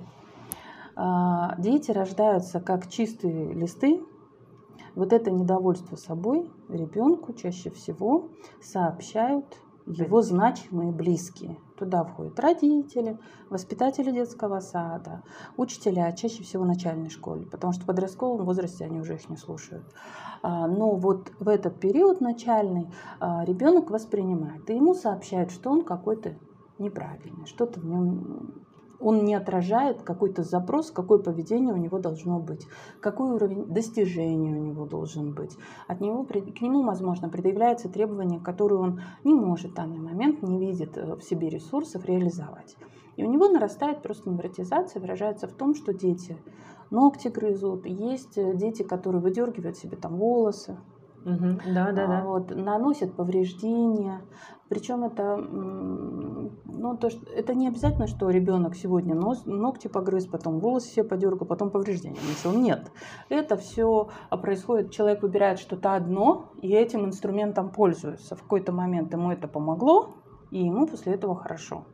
дети рождаются как чистые листы, Вот это недовольство собой ребенку чаще всего сообщают его значимые близкие. Туда входят родители, воспитатели детского сада, учителя, чаще всего начальной школе, потому что в подростковом возрасте они уже их не слушают. А, но вот в этот период начальный а, ребенок воспринимает, и ему сообщают, что он какой-то неправильный, что-то в нем он не отражает какой-то запрос, какое поведение у него должно быть, какой уровень достижения у него должен быть. От него, к нему, возможно, предъявляются требования, которые он не может в данный момент, не видит э, в себе ресурсов реализовать. И у него нарастает просто невротизация, выражается в том, что дети ногти грызут, есть э, дети, которые выдергивают себе там волосы, Угу. Да, да, да. Вот, наносят повреждения. Причем это, ну, то, что, это не обязательно, что ребенок сегодня нос, ногти погрыз, потом волосы себе подергал, потом повреждения нанесел. Нет. Это все происходит, человек выбирает что-то одно, и этим инструментом пользуется. В какой-то момент ему это помогло, и ему после этого хорошо.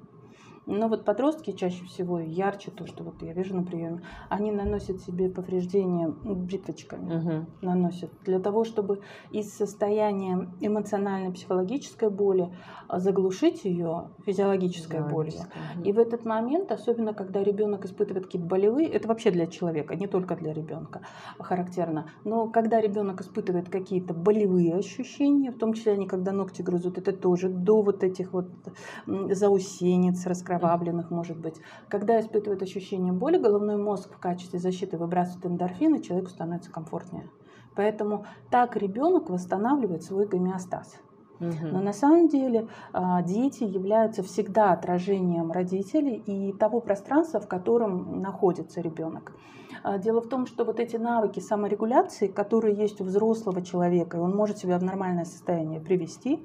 Но вот подростки чаще всего ярче, то, что вот я вижу на приеме, они наносят себе повреждения бритвочками, угу. наносят для того, чтобы из состояния эмоциональной психологической боли а, заглушить ее физиологической болью. И в этот момент, особенно когда ребенок испытывает какие-то болевые, это вообще для человека, не только для ребенка характерно, но когда ребенок испытывает какие-то болевые ощущения, в том числе они когда ногти грызут, это тоже до вот этих вот заусенец, раскрывания окровавленных, может быть. Когда испытывает ощущение боли, головной мозг в качестве защиты выбрасывает эндорфины, человеку становится комфортнее. Поэтому так ребенок восстанавливает свой гомеостаз. Но на самом деле а, дети являются всегда отражением родителей и того пространства, в котором находится ребенок. А, дело в том, что вот эти навыки саморегуляции, которые есть у взрослого человека, и он может себя в нормальное состояние привести,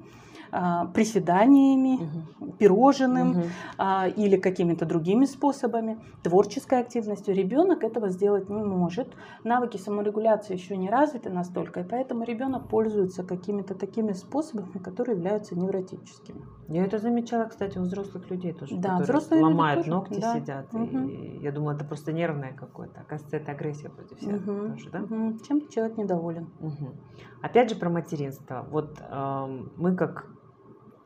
а, приседаниями, угу. пирожным угу. а, или какими-то другими способами, творческой активностью. Ребенок этого сделать не может. Навыки саморегуляции еще не развиты настолько, и поэтому ребенок пользуется какими-то такими способами, которые являются невротическими. Я это замечала, кстати, у взрослых людей тоже, да, взрослые ломают тоже, ногти, да. сидят. Угу. И я думала, это просто нервное какое-то. Оказывается, это агрессия против себя угу. тоже, да? Угу. Чем-то человек недоволен. Угу. Опять же про материнство. Вот э, мы как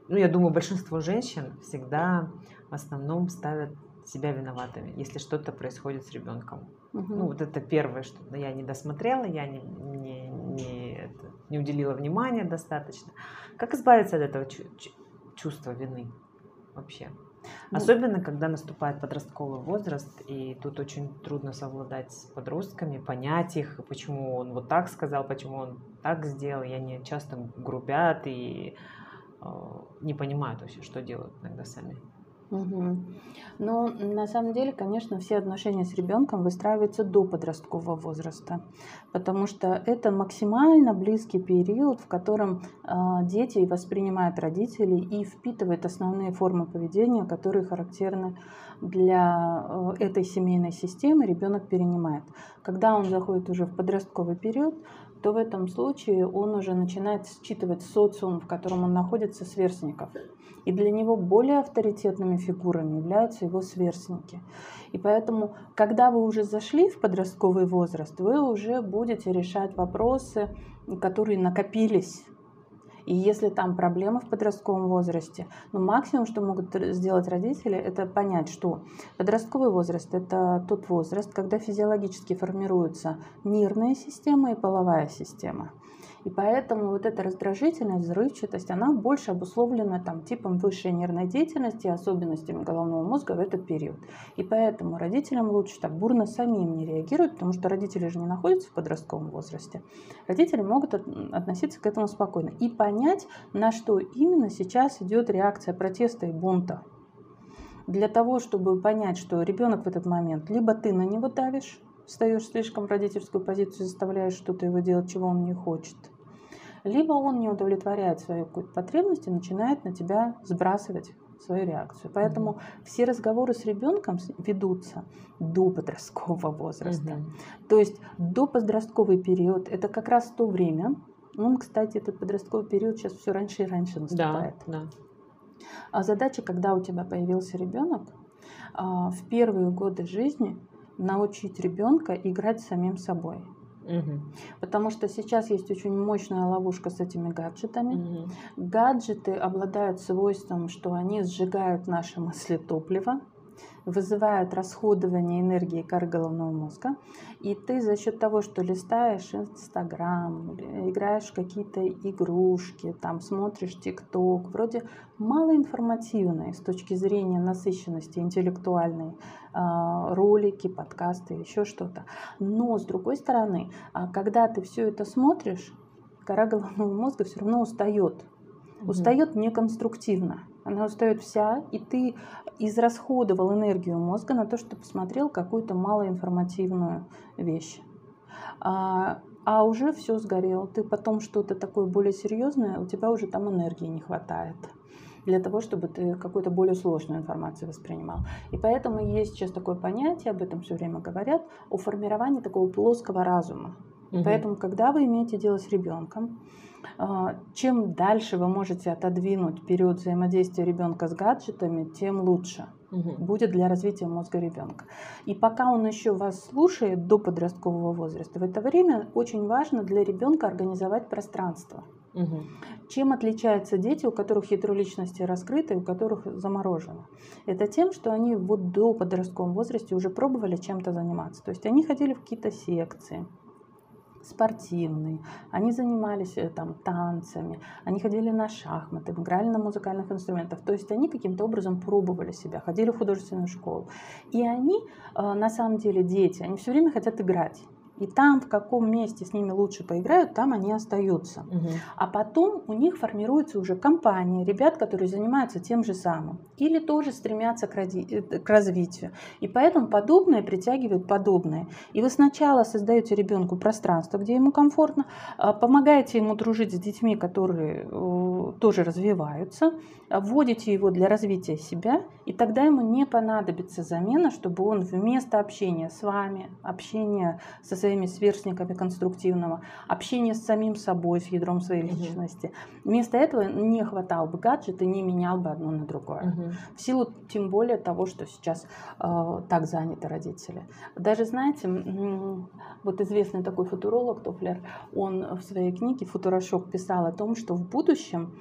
ну, я думаю, большинство женщин всегда в основном ставят себя виноватыми, если что-то происходит с ребенком. Угу. Ну, вот это первое, что я не досмотрела, я не, не, не, это, не уделила внимания достаточно. Как избавиться от этого чувства вины вообще? Ну, Особенно, когда наступает подростковый возраст, и тут очень трудно совладать с подростками, понять их, почему он вот так сказал, почему он так сделал. И они часто грубят и не понимают вообще, что делают иногда сами. Угу. Ну, на самом деле, конечно, все отношения с ребенком выстраиваются до подросткового возраста, потому что это максимально близкий период, в котором э, дети воспринимают родителей и впитывают основные формы поведения, которые характерны для э, этой семейной системы, ребенок перенимает. Когда он заходит уже в подростковый период, то в этом случае он уже начинает считывать социум, в котором он находится, сверстников. И для него более авторитетными фигурами являются его сверстники. И поэтому, когда вы уже зашли в подростковый возраст, вы уже будете решать вопросы, которые накопились и если там проблемы в подростковом возрасте, ну, максимум, что могут сделать родители, это понять, что подростковый возраст – это тот возраст, когда физиологически формируются нервная система и половая система. И поэтому вот эта раздражительность, взрывчатость, она больше обусловлена там, типом высшей нервной деятельности, особенностями головного мозга в этот период. И поэтому родителям лучше так бурно самим не реагировать, потому что родители же не находятся в подростковом возрасте. Родители могут относиться к этому спокойно и понять, на что именно сейчас идет реакция протеста и бунта для того, чтобы понять, что ребенок в этот момент либо ты на него давишь, встаешь слишком в родительскую позицию, заставляешь что-то его делать, чего он не хочет, либо он не удовлетворяет свою какую-то потребность и начинает на тебя сбрасывать свою реакцию. Поэтому mm-hmm. все разговоры с ребенком ведутся до подросткового возраста. Mm-hmm. То есть до подростковый период это как раз то время. Он, кстати, этот подростковый период сейчас все раньше и раньше наступает. Да, да. А задача, когда у тебя появился ребенок, а, в первые годы жизни научить ребенка играть самим собой. Угу. Потому что сейчас есть очень мощная ловушка с этими гаджетами. Угу. Гаджеты обладают свойством, что они сжигают наши мысли топлива вызывают расходование энергии коры головного мозга. И ты за счет того, что листаешь Инстаграм, играешь в какие-то игрушки, там смотришь ТикТок, вроде малоинформативные с точки зрения насыщенности интеллектуальной, ролики, подкасты, еще что-то. Но с другой стороны, а, когда ты все это смотришь, кора головного мозга все равно устает. Устает неконструктивно. Она устает вся, и ты израсходовал энергию мозга на то, чтобы посмотрел какую-то малоинформативную вещь. А, а уже все сгорело. Ты потом что-то такое более серьезное, у тебя уже там энергии не хватает для того, чтобы ты какую-то более сложную информацию воспринимал. И поэтому есть сейчас такое понятие, об этом все время говорят, о формировании такого плоского разума. Угу. Поэтому, когда вы имеете дело с ребенком, а, чем дальше вы можете отодвинуть период взаимодействия ребенка с гаджетами, тем лучше угу. будет для развития мозга ребенка. И пока он еще вас слушает до подросткового возраста, в это время очень важно для ребенка организовать пространство. Угу. Чем отличаются дети, у которых ядро личности раскрыто и у которых заморожено? Это тем, что они вот до подростковом возрасте уже пробовали чем-то заниматься. То есть они ходили в какие-то секции, спортивные, они занимались э, там танцами, они ходили на шахматы, играли на музыкальных инструментах. То есть они каким-то образом пробовали себя, ходили в художественную школу. И они, э, на самом деле, дети, они все время хотят играть. И там, в каком месте с ними лучше поиграют, там они остаются. Угу. А потом у них формируется уже компания ребят, которые занимаются тем же самым. Или тоже стремятся к, ради... Э, к развитию. И поэтому подобное притягивает подобное. И вы сначала создаете ребенку пространство, где ему комфортно, а, помогаете ему дружить с детьми, которые тоже развиваются, вводите его для развития себя, и тогда ему не понадобится замена, чтобы он вместо общения с вами, общения со своими сверстниками конструктивного, общение с самим собой, с ядром своей угу. личности. Вместо этого не хватал бы гаджет и не менял бы одно на другое. Угу. В силу тем более того, что сейчас э, так заняты родители. Даже, знаете, вот известный такой футуролог Тофлер, он в своей книге «Футурошок» писал о том, что в будущем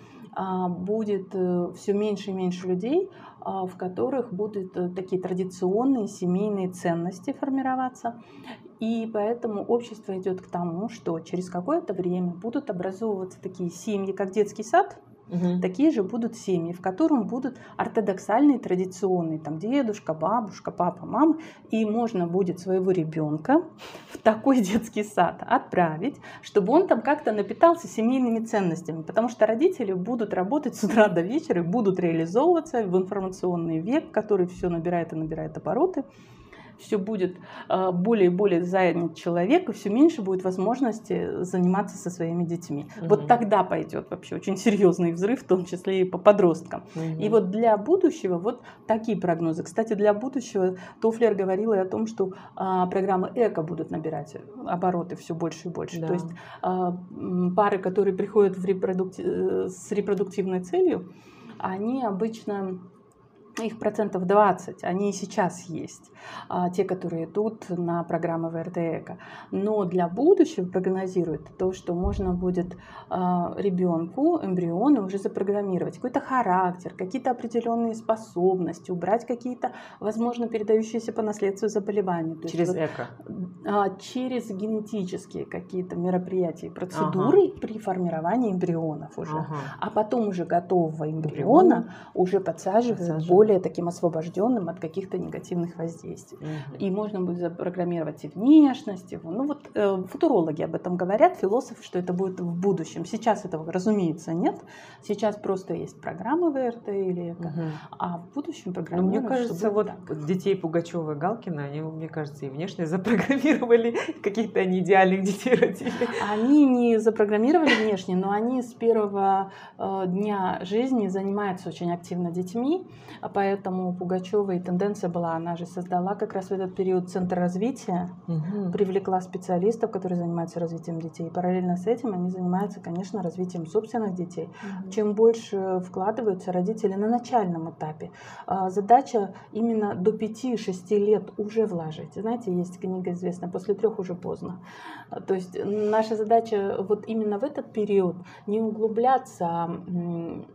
будет э, все меньше и меньше людей, а, в которых будут э, такие традиционные семейные ценности формироваться. И поэтому общество идет к тому, что через какое-то время будут образовываться такие семьи, как детский сад, Угу. Такие же будут семьи, в котором будут ортодоксальные, традиционные, там дедушка, бабушка, папа, мама, и можно будет своего ребенка (laughs) в такой детский сад отправить, чтобы он там как-то напитался семейными ценностями, потому что родители будут работать с утра до вечера будут реализовываться в информационный век, который все набирает и набирает обороты все будет а, более и более занят человек, и все меньше будет возможности заниматься со своими детьми. Угу. Вот тогда пойдет вообще очень серьезный взрыв, в том числе и по подросткам. Угу. И вот для будущего вот такие прогнозы. Кстати, для будущего Тофлер говорила и о том, что а, программы эко будут набирать обороты все больше и больше. Да. То есть а, пары, которые приходят в репродукти... Э, с репродуктивной целью, они обычно их процентов 20, они и сейчас есть, а, те, которые идут на программы ВРТЭКО. Но для будущего прогнозируют то, что можно будет а, ребенку, эмбриону уже запрограммировать какой-то характер, какие-то определенные способности, убрать какие-то, возможно, передающиеся по наследству заболевания. То через есть, ЭКО? А, через генетические какие-то мероприятия и процедуры ага. при формировании эмбрионов уже. Ага. А потом уже готового эмбриона уже подсаживают более более таким освобожденным от каких-то негативных воздействий. Угу. И можно будет запрограммировать и внешность, его. Ну вот э, футурологи об этом говорят, философы, что это будет в будущем. Сейчас этого, разумеется, нет. Сейчас просто есть программы ВРТ или ЭКО, угу. а в будущем программы. Мне кажется, вот так. детей Пугачева и Галкина, они, мне кажется, и внешне (laughs) запрограммировали, каких-то они идеальных детей родили. Они не запрограммировали внешне, но они с первого э, дня жизни занимаются очень активно детьми, Поэтому у Пугачевой тенденция была, она же создала как раз в этот период центр развития, Мгм. привлекла специалистов, которые занимаются развитием детей. Параллельно с этим они занимаются, конечно, развитием собственных детей. Чем больше вкладываются родители на начальном этапе, а, задача именно до 5-6 лет уже вложить. Знаете, есть книга известная, после трех уже поздно. А, То есть наша задача вот именно в этот период не углубляться м,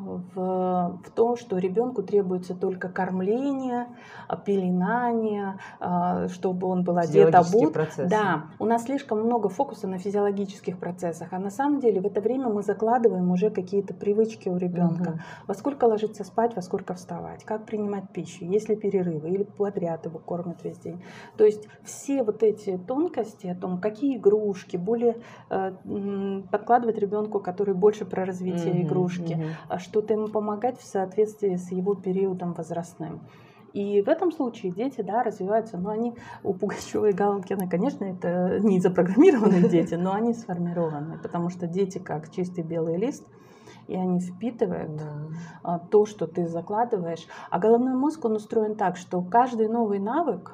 в, в то, что ребенку требуется только кормление, пеленание, а, чтобы он был одет, обут. процессы. Да, у нас слишком много фокуса на физиологических процессах, а на самом деле в это время мы закладываем уже какие-то привычки у ребенка. Мгм. Во сколько ложиться спать, во сколько вставать, как принимать пищу, есть ли перерывы или подряд его кормят весь день. То есть все вот эти тонкости о том, какие игрушки, более э, подкладывать ребенку, который больше про развитие Мгм, игрушки, мгм. Что-то ему помогать в соответствии с его периодом возрастным. И в этом случае дети, да, развиваются, но они у Пугачевой и Галкина, конечно, это не запрограммированные (laughs) дети, но они сформированы, потому что дети как чистый белый лист, и они впитывают Да. а, то, что ты закладываешь. А головной мозг, он устроен так, что каждый новый навык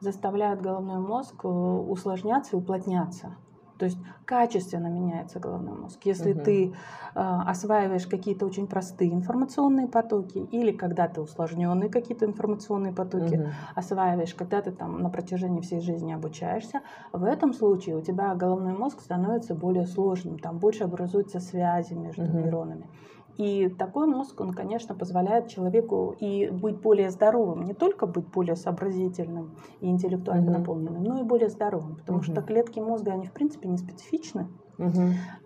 заставляет головной мозг э, усложняться и уплотняться. То есть качественно меняется головной мозг. Если Мгм. ты э, осваиваешь какие-то очень простые информационные потоки, или когда ты усложненные какие-то информационные потоки Мгм. осваиваешь, когда ты там на протяжении всей жизни обучаешься, в этом случае у тебя головной мозг становится более сложным, там больше образуются связи между Мгм. нейронами. И такой мозг, он, конечно, позволяет человеку и быть более здоровым, не только быть более сообразительным и интеллектуально Мгм. наполненным, но и более здоровым, потому что Мгм. клетки мозга, они в принципе не специфичны,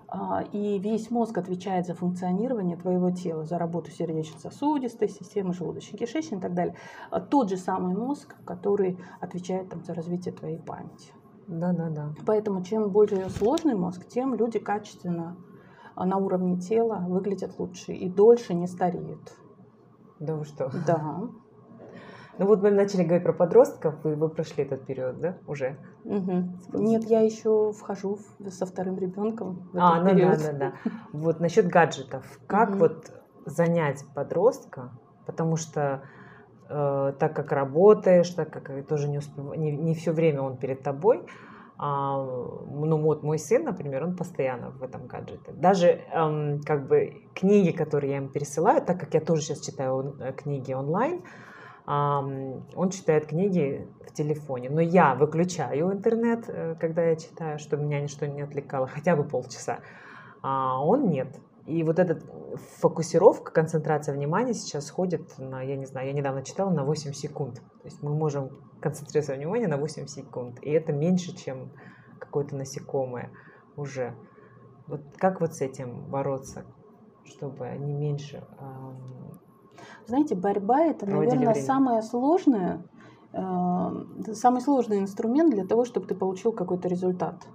а, и весь мозг отвечает за функционирование твоего тела, за работу сердечно-сосудистой системы, желудочно-кишечной и так далее. А Тот же самый мозг, который отвечает там, за развитие твоей памяти. Да, да, да. Поэтому чем более сложный мозг, тем люди качественно на уровне тела выглядят лучше и дольше не стареют. Да вы что? Да. Ну вот мы начали говорить про подростков, и вы прошли этот период, да, уже? Мгм. Нет, я еще вхожу в- со вторым ребенком в этот А, ну да, период. да, да. Вот насчет гаджетов. Как Мгм. вот занять подростка, потому что э, так как работаешь, так как тоже не, успев... не, не все время он перед тобой, а, ну вот мой сын, например, он постоянно в этом гаджете. Даже эм, как бы книги, которые я ему пересылаю, так как я тоже сейчас читаю э, книги онлайн, он читает книги в телефоне. Но я выключаю интернет, э, когда я читаю, чтобы меня ничто не отвлекало, хотя бы полчаса. А он нет. И вот эта фокусировка, концентрация внимания сейчас сходит на, я не знаю, я недавно читала, на 8 секунд. То есть мы можем концентрировать внимание на 8 секунд. И это меньше, чем какое-то насекомое уже. Вот как вот с этим бороться, чтобы они меньше... ам, Знаете, борьба это, наверное, время. самое сложное, э, самый сложный инструмент для того, чтобы ты получил какой-то результат.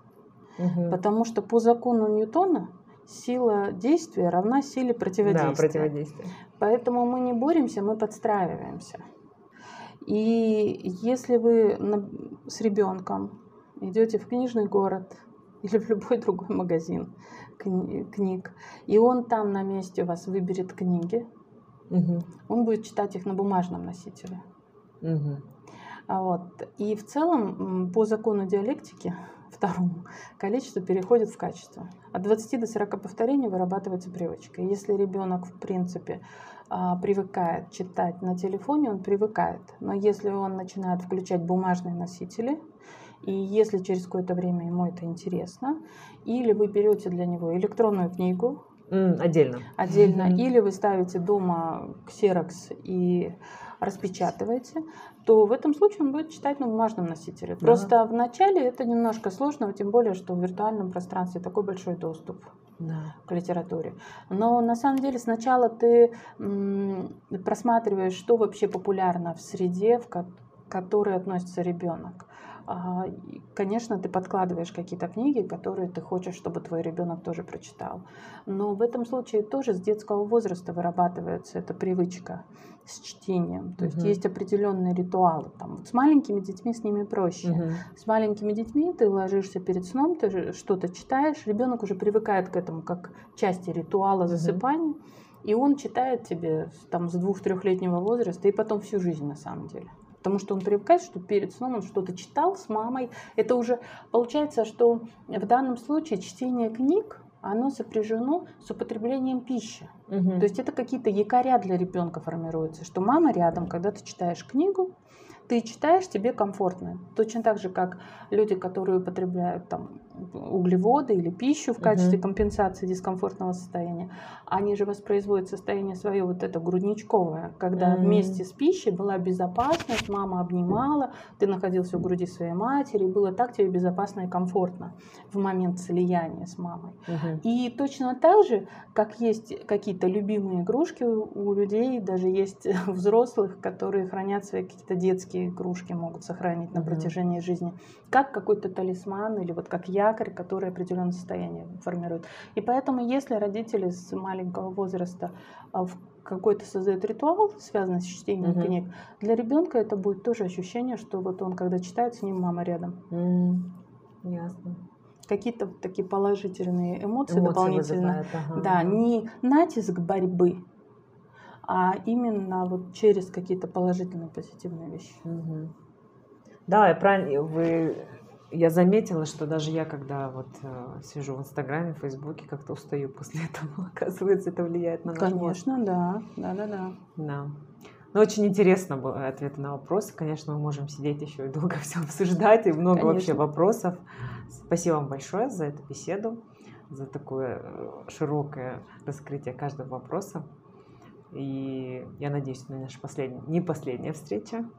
мгм. Потому что по закону Ньютона сила действия равна силе Да, противодействия. Поэтому мы не боремся, мы подстраиваемся. И если вы с ребенком идете в книжный город (laughs) или в любой другой магазин кни- книг, и он там на месте у вас выберет книги, Мгм. он будет читать их на бумажном носителе. А Вот. И в целом по закону диалектики (laughs) второму количество переходит в качество. От 20 до 40 повторений вырабатывается привычка. Если ребенок, в принципе, привыкает читать на телефоне, он привыкает. Но если он начинает включать бумажные носители, и если через какое-то время ему это интересно, или вы берете для него электронную книгу, Отдельно. отдельно, Мгм. или вы ставите дома ксерокс и распечатываете, то в этом случае он будет читать на бумажном носителе. Просто в начале это немножко сложно, тем более, что в виртуальном пространстве такой большой доступ Да. к литературе. Но на самом деле сначала ты просматриваешь, что вообще популярно в среде, в которой относится ребенок. А, Конечно, ты подкладываешь какие-то книги, которые ты хочешь, чтобы твой ребенок тоже прочитал. Но в этом случае тоже с детского возраста вырабатывается эта привычка с чтением. То есть Мгм. есть определенные ритуалы. Там, вот с маленькими детьми с ними проще. Мгм. С маленькими детьми ты ложишься перед сном, ты что-то читаешь, ребенок уже привыкает к этому как части ритуала засыпания. И он читает тебе там с двух-трехлетнего возраста и потом всю жизнь на самом деле. Потому что он привыкает, что перед сном он что-то читал с мамой. Это уже получается, что в данном случае чтение книг оно сопряжено с употреблением пищи. Угу. То есть это какие-то якоря для ребенка формируются, что мама рядом, когда ты читаешь книгу, ты читаешь, тебе комфортно. Точно так же, как люди, которые употребляют там углеводы или пищу в качестве угу. компенсации дискомфортного состояния, они же воспроизводят состояние свое вот это грудничковое, когда угу. вместе с пищей была безопасность, мама обнимала, ты находился в груди своей матери, было так тебе безопасно и комфортно в момент слияния с мамой. Угу. И точно так же, как есть какие-то любимые игрушки у, людей, даже есть (laughs) взрослых, которые хранят свои какие-то детские игрушки, могут сохранить угу. на протяжении жизни, как какой-то талисман или вот как я якорь, который определенное состояние формирует. И поэтому, если родители с маленького возраста а, в какой-то создают ритуал, связанный с чтением угу. книг, для ребенка это будет тоже ощущение, что вот он, когда читает, с ним мама рядом. Mm, ясно. Какие-то такие положительные эмоции, эмоции дополнительно. ага. Да, не натиск борьбы, а именно вот через какие-то положительные, позитивные вещи. Угу. Да, я правильно, вы я заметила, что даже я, когда вот э, сижу в Инстаграме, в Фейсбуке, как-то устаю после (laughs) этого. Оказывается, это влияет на наш Конечно, мозг. да. Да, да, да. Да. Ну, очень интересно было ответы на вопросы. Конечно, мы можем сидеть еще и долго (laughs) все обсуждать, и много Конечно. вообще вопросов. Спасибо вам большое за эту беседу, за такое э, широкое раскрытие каждого вопроса. И я надеюсь, на наша последняя, не последняя встреча.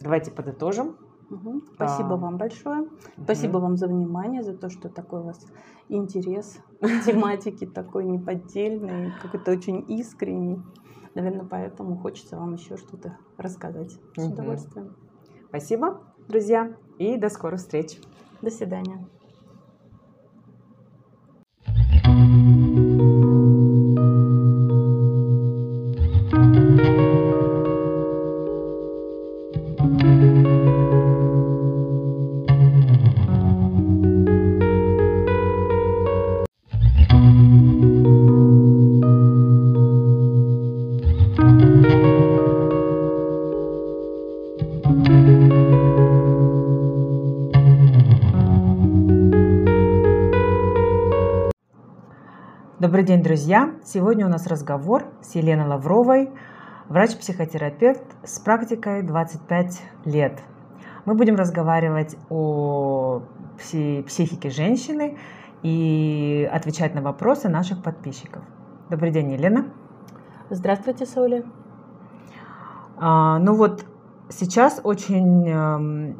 Давайте подытожим. Угу. Спасибо да. вам большое. Угу. Спасибо вам за внимание, за то, что такой у вас интерес к (laughs) тематике такой неподдельный, какой-то очень искренний. Наверное, поэтому хочется вам еще что-то рассказать. С удовольствием. Спасибо, друзья, и до скорых встреч. До свидания. Добрый день, друзья! Сегодня у нас разговор с Еленой Лавровой, врач-психотерапевт с практикой 25 лет. Мы будем разговаривать о психике женщины и отвечать на вопросы наших подписчиков. Добрый день, Елена. Здравствуйте, Соля. А, ну вот сейчас очень э,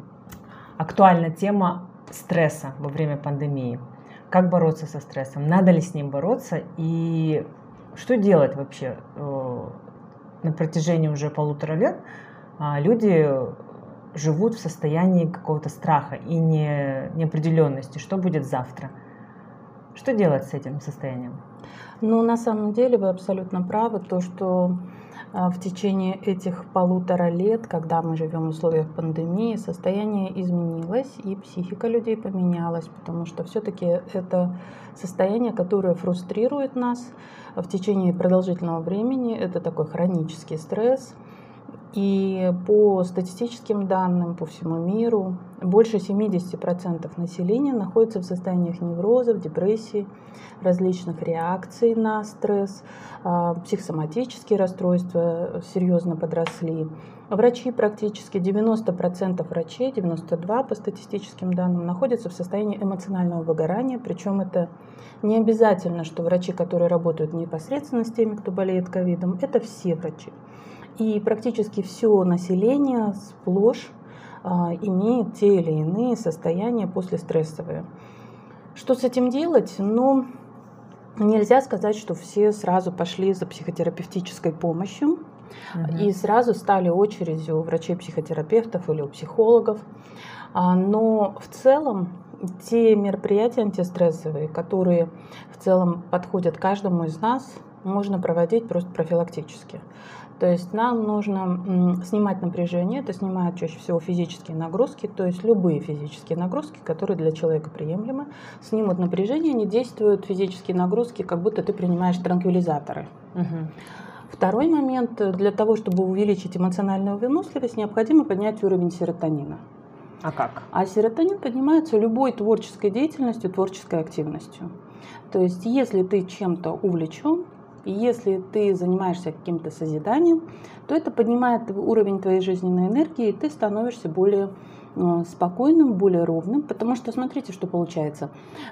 актуальна тема стресса во время пандемии – как бороться со стрессом, надо ли с ним бороться и что делать вообще э, на протяжении уже полутора лет а, люди живут в состоянии какого-то страха и не, неопределенности, что будет завтра. Что делать с этим состоянием? Ну, на самом деле вы абсолютно правы, то, что в течение этих полутора лет, когда мы живем в условиях пандемии, состояние изменилось и психика людей поменялась, потому что все-таки это состояние, которое фрустрирует нас в течение продолжительного времени. Это такой хронический стресс, и по статистическим данным по всему миру больше 70% населения находится в состояниях неврозов, депрессии, различных реакций на стресс, а, психосоматические расстройства серьезно подросли. Врачи практически 90% врачей, 92% по статистическим данным, находятся в состоянии эмоционального выгорания. Причем это не обязательно, что врачи, которые работают непосредственно с теми, кто болеет ковидом, это все врачи. И практически все население сплошь а, имеет те или иные состояния послестрессовые. Что с этим делать? Ну, нельзя сказать, что все сразу пошли за психотерапевтической помощью угу. и сразу стали очередью у врачей-психотерапевтов или у психологов. А, но в целом те мероприятия антистрессовые, которые в целом подходят каждому из нас, можно проводить просто профилактически. То есть нам нужно снимать напряжение, это снимает чаще всего физические нагрузки, то есть любые физические нагрузки, которые для человека приемлемы, снимут напряжение, не действуют физические нагрузки, как будто ты принимаешь транквилизаторы. Угу. Второй момент, для того, чтобы увеличить эмоциональную выносливость, необходимо поднять уровень серотонина. А как? А серотонин поднимается любой творческой деятельностью, творческой активностью. То есть, если ты чем-то увлечен, если ты занимаешься каким-то созиданием, то это поднимает уровень твоей жизненной энергии, и ты становишься более э, спокойным, более ровным, потому что смотрите, что получается.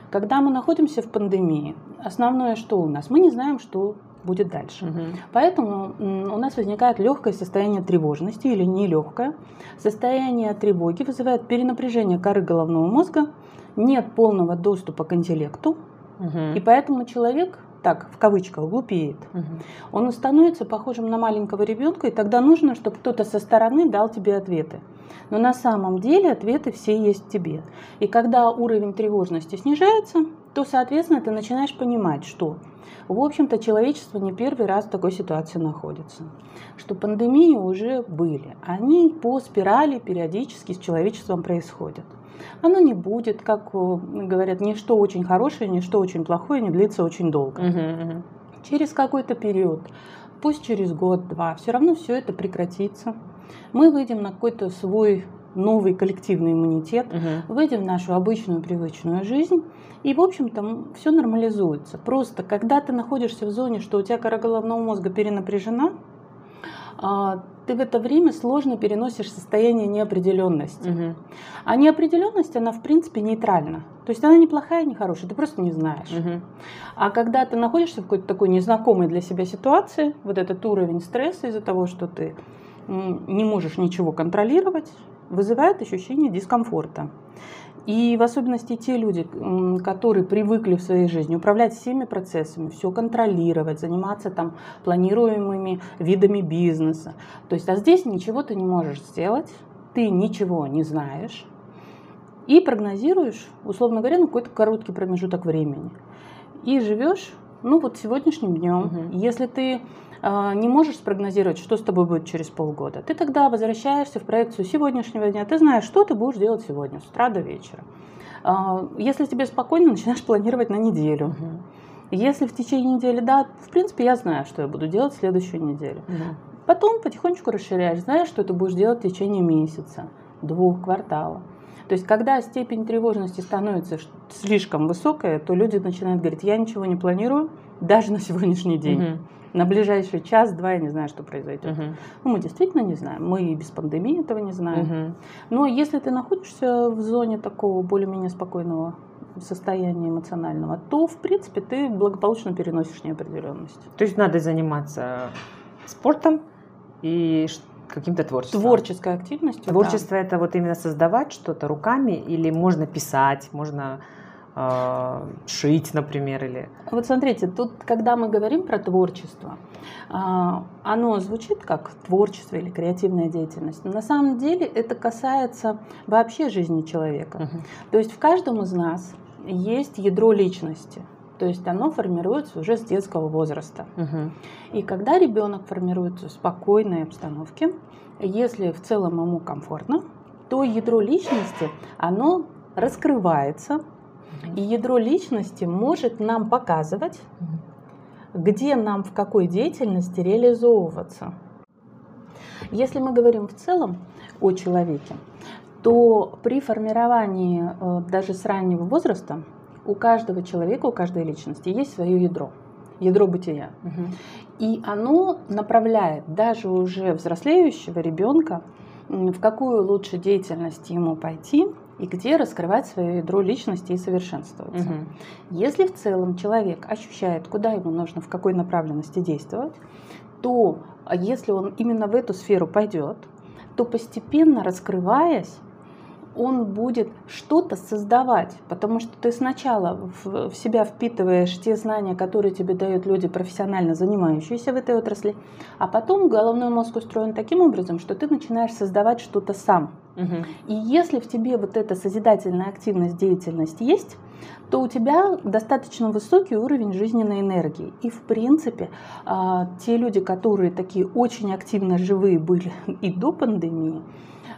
Когда мы находимся в пандемии, основное что у нас? Мы не знаем, что будет дальше. Угу. Поэтому у нас возникает легкое состояние тревожности или нелегкое. Состояние тревоги вызывает перенапряжение коры головного мозга, нет полного доступа к интеллекту, угу. и поэтому человек так, в кавычках, глупеет. Угу. Он становится похожим на маленького ребенка, и тогда нужно, чтобы кто-то со стороны дал тебе ответы. Но на самом деле ответы все есть в тебе. И когда уровень тревожности снижается, то, соответственно, ты начинаешь понимать, что, в общем-то, человечество не первый раз в такой ситуации находится. Что пандемии уже были. Они по спирали периодически с человечеством происходят. Оно не будет, как э, говорят, ничто очень хорошее, ничто очень плохое не длится очень долго. Угу, угу. Через какой-то период, пусть через год-два, все равно все это прекратится. Мы выйдем на какой-то свой новый коллективный иммунитет, угу. выйдем в нашу обычную привычную жизнь, и, в общем-то, все нормализуется. Просто, когда ты находишься в зоне, что у тебя кора головного мозга перенапряжена, ты в это время сложно переносишь состояние неопределенности. Угу. А неопределенность, она в принципе нейтральна. То есть она не плохая, не хорошая, ты просто не знаешь. Угу. А когда ты находишься в какой-то такой незнакомой для себя ситуации, вот этот уровень стресса из-за того, что ты не можешь ничего контролировать, вызывает ощущение дискомфорта. И в особенности те люди, которые привыкли в своей жизни управлять всеми процессами, все контролировать, заниматься там планируемыми видами бизнеса. То есть, а здесь ничего ты не можешь сделать, ты ничего не знаешь и прогнозируешь, условно говоря, на какой-то короткий промежуток времени. И живешь, ну вот сегодняшним днем. Угу. Если ты не можешь спрогнозировать, что с тобой будет через полгода, ты тогда возвращаешься в проекцию сегодняшнего дня, ты знаешь, что ты будешь делать сегодня, с утра до вечера. А, если тебе спокойно, (laughs) начинаешь планировать на неделю. Угу. Если в течение недели, да, в принципе, я знаю, что я буду делать в следующую неделю. Угу. Потом потихонечку расширяешь, знаешь, что ты будешь делать в течение месяца, двух, квартала. То есть, когда степень тревожности становится слишком высокая, то люди начинают говорить, я ничего не планирую, даже на сегодняшний день. Угу на ближайший час-два я не знаю, что произойдет. Угу. Ну, мы действительно не знаем. Мы и без пандемии этого не знаем. Угу. Но если ты находишься в зоне такого более-менее спокойного состояния эмоционального, то, в принципе, ты благополучно переносишь неопределенность. То есть надо заниматься спортом и каким-то творчеством. Творческой активностью. Творчество да. это вот именно создавать что-то руками или можно писать, можно шить, например, или... Вот смотрите, тут, когда мы говорим про творчество, э, оно звучит как творчество или креативная деятельность. Но на самом деле это касается вообще жизни человека. Uh-huh. То есть в каждом из нас есть ядро личности. То есть оно формируется уже с детского возраста. Угу. И когда ребенок формируется в спокойной обстановке, если в целом ему комфортно, то ядро личности, оно раскрывается, и ядро личности может нам показывать, где нам в какой деятельности реализовываться. Если мы говорим в целом о человеке, то при формировании э, даже с раннего возраста у каждого человека, у каждой личности есть свое ядро, ядро бытия. Угу. И оно направляет даже уже взрослеющего ребенка, в какую лучше деятельность ему пойти, и где раскрывать свое ядро личности и совершенствоваться. Угу. Если в целом человек ощущает, куда ему нужно, в какой направленности действовать, то а если он именно в эту сферу пойдет, то постепенно раскрываясь, он будет что-то создавать, потому что ты сначала в, в себя впитываешь те знания, которые тебе дают люди, профессионально занимающиеся в этой отрасли, а потом головной мозг устроен таким образом, что ты начинаешь создавать что-то сам. Угу. И если в тебе вот эта созидательная активность, деятельность есть, то у тебя достаточно высокий уровень жизненной энергии. И в принципе, а, те люди, которые такие очень активно живые были (laughs) и до пандемии,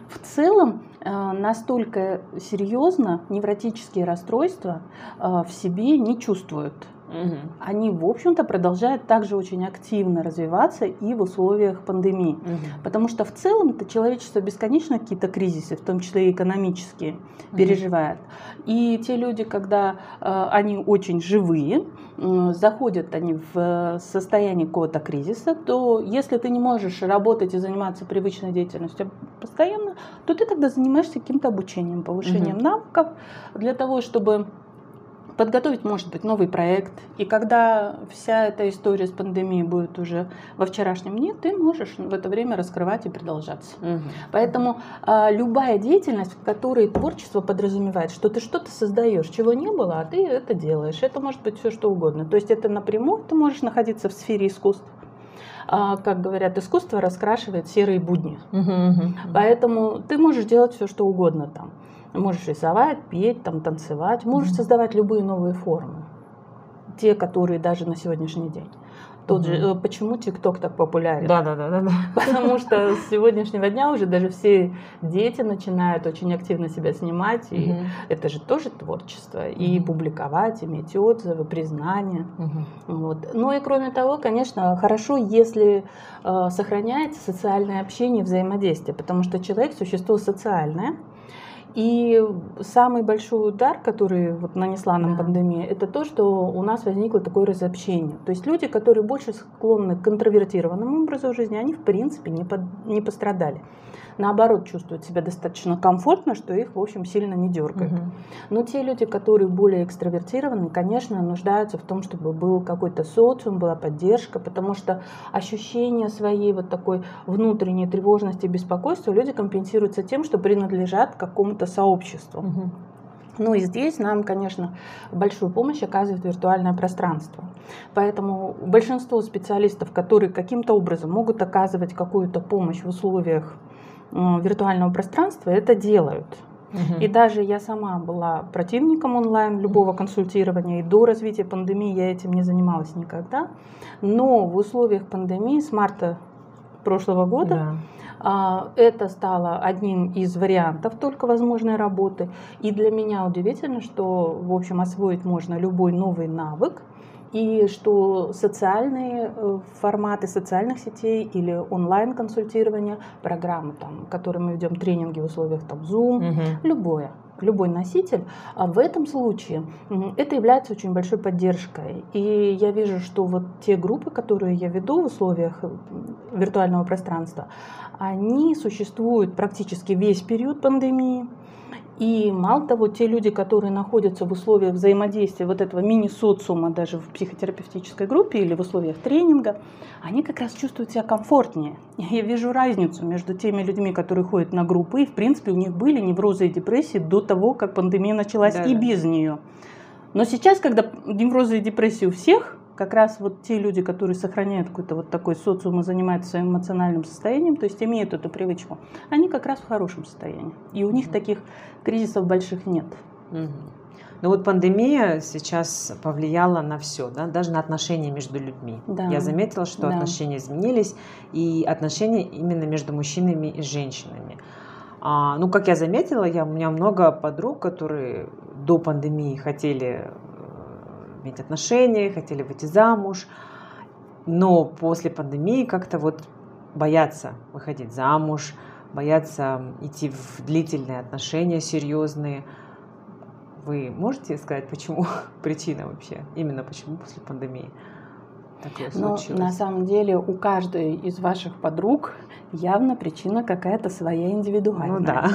в целом э, настолько серьезно невротические расстройства э, в себе не чувствуют. Угу. Они, в общем-то, продолжают также очень активно развиваться и в условиях пандемии. Угу. Потому что в целом это человечество бесконечно какие-то кризисы, в том числе и экономические, угу. переживает. И те люди, когда э, они очень живые, э, заходят они в состояние какого-то кризиса, то если ты не можешь работать и заниматься привычной деятельностью постоянно, то ты тогда занимаешься каким-то обучением, повышением угу. навыков для того, чтобы подготовить, может быть, новый проект. И когда вся эта история с пандемией будет уже во вчерашнем дне, ты можешь в это время раскрывать и продолжаться. Угу. Поэтому а, любая деятельность, в которой творчество подразумевает, что ты что-то создаешь, чего не было, а ты это делаешь. Это может быть все что угодно. То есть это напрямую ты можешь находиться в сфере искусства. А, как говорят, искусство раскрашивает серые будни. Угу, угу. Поэтому ты можешь делать все, что угодно там. Можешь рисовать, петь, там, танцевать, можешь mm-hmm. создавать любые новые формы. Те, которые даже на сегодняшний день. Тот mm-hmm. же, почему ТикТок так популярен? Да, да, да, да, да. (laughs) Потому что с сегодняшнего дня уже даже все дети начинают очень активно себя снимать, и mm-hmm. это же тоже творчество. Mm-hmm. И публиковать, иметь отзывы, признания. Mm-hmm. Вот. Ну и кроме того, конечно, хорошо, если э, сохраняется социальное общение, взаимодействие, потому что человек существо социальное. И самый большой удар, который вот нанесла нам да. пандемия, это то, что у нас возникло такое разобщение. То есть люди, которые больше склонны к интровертированному образу жизни, они в принципе не, под, не пострадали наоборот чувствуют себя достаточно комфортно, что их, в общем, сильно не дергает. Угу. Но те люди, которые более экстравертированы, конечно, нуждаются в том, чтобы был какой-то социум, была поддержка, потому что ощущение своей вот такой внутренней тревожности и беспокойства люди компенсируются тем, что принадлежат какому-то сообществу. Угу. Ну и здесь нам, конечно, большую помощь оказывает виртуальное пространство. Поэтому большинство специалистов, которые каким-то образом могут оказывать какую-то помощь в условиях виртуального пространства это делают. Угу. И даже я сама была противником онлайн любого консультирования, и до развития пандемии я этим не занималась никогда. Но в условиях пандемии с марта прошлого года да. А, это стало одним из вариантов только возможной работы. И для меня удивительно, что, в общем, освоить можно любой новый навык, и что социальные э, форматы социальных сетей или онлайн-консультирование, программы, там, которые мы ведем, тренинги в условиях там, Zoom, угу. любое, любой носитель, а в этом случае это является очень большой поддержкой. И я вижу, что вот те группы, которые я веду в условиях э, виртуального пространства, они существуют практически весь период пандемии. И мало того, те люди, которые находятся в условиях взаимодействия вот этого мини-социума даже в психотерапевтической группе или в условиях тренинга, они как раз чувствуют себя комфортнее. Я вижу разницу между теми людьми, которые ходят на группы, и в принципе у них были неврозы и депрессии до того, как пандемия началась да, и да. без нее. Но сейчас, когда неврозы и депрессии у всех, как раз вот те люди, которые сохраняют какой-то вот такой социум и занимаются своим эмоциональным состоянием, то есть имеют эту привычку, они как раз в хорошем состоянии. И у них таких кризисов больших нет. Ну вот пандемия сейчас повлияла на все, да, даже на отношения между людьми. Да. Я заметила, что да. отношения изменились, и отношения именно между мужчинами и женщинами. А, ну, как я заметила, я, у меня много подруг, которые до пандемии хотели иметь отношения, хотели выйти замуж, но после пандемии как-то вот боятся выходить замуж, боятся идти в длительные отношения серьезные. Вы можете сказать, почему (laughs) причина вообще? Именно почему после пандемии? Такое Но случилось? на самом деле у каждой из ваших подруг явно причина какая-то своя индивидуальная. Ну да.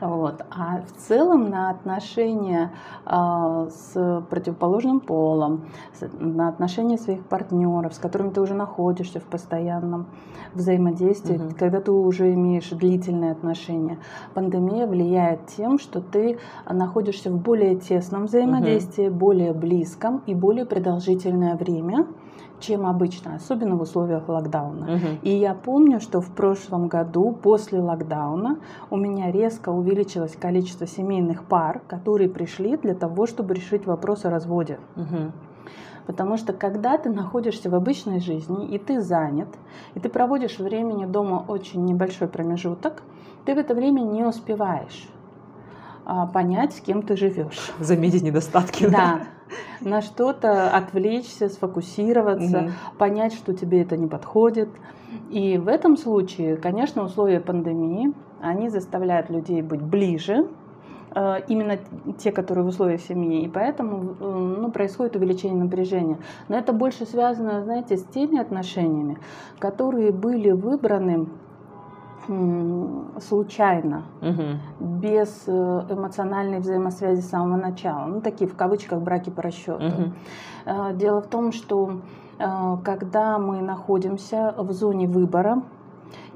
Вот. А в целом на отношения э, с противоположным полом, с, на отношения своих партнеров, с которыми ты уже находишься в постоянном взаимодействии, Мгм. когда ты уже имеешь длительные отношения, пандемия влияет тем, что ты находишься в более тесном взаимодействии, более близком и более продолжительное время, чем обычно, особенно в условиях локдауна. Мгм. И я помню, что в прошлом году, после локдауна, у меня резко увеличилось количество семейных пар, которые пришли для того, чтобы решить вопрос о разводе. Мгм. Потому что когда ты находишься в обычной жизни, и ты занят, и ты проводишь времени дома очень небольшой промежуток, ты в это время не успеваешь а, понять, с кем ты живешь. Заметить недостатки. Да, на что-то отвлечься, сфокусироваться, Мгм. понять, что тебе это не подходит. И в этом случае, конечно, условия пандемии, они заставляют людей быть ближе, э, именно те, которые в условиях семьи, и поэтому э, ну, происходит увеличение напряжения. Но это больше связано, знаете, с теми отношениями, которые были выбраны случайно, Мгм. без э, эмоциональной взаимосвязи с самого начала. Ну, такие в кавычках браки по расчету. Э, Дело в том, что э, когда мы находимся в зоне выбора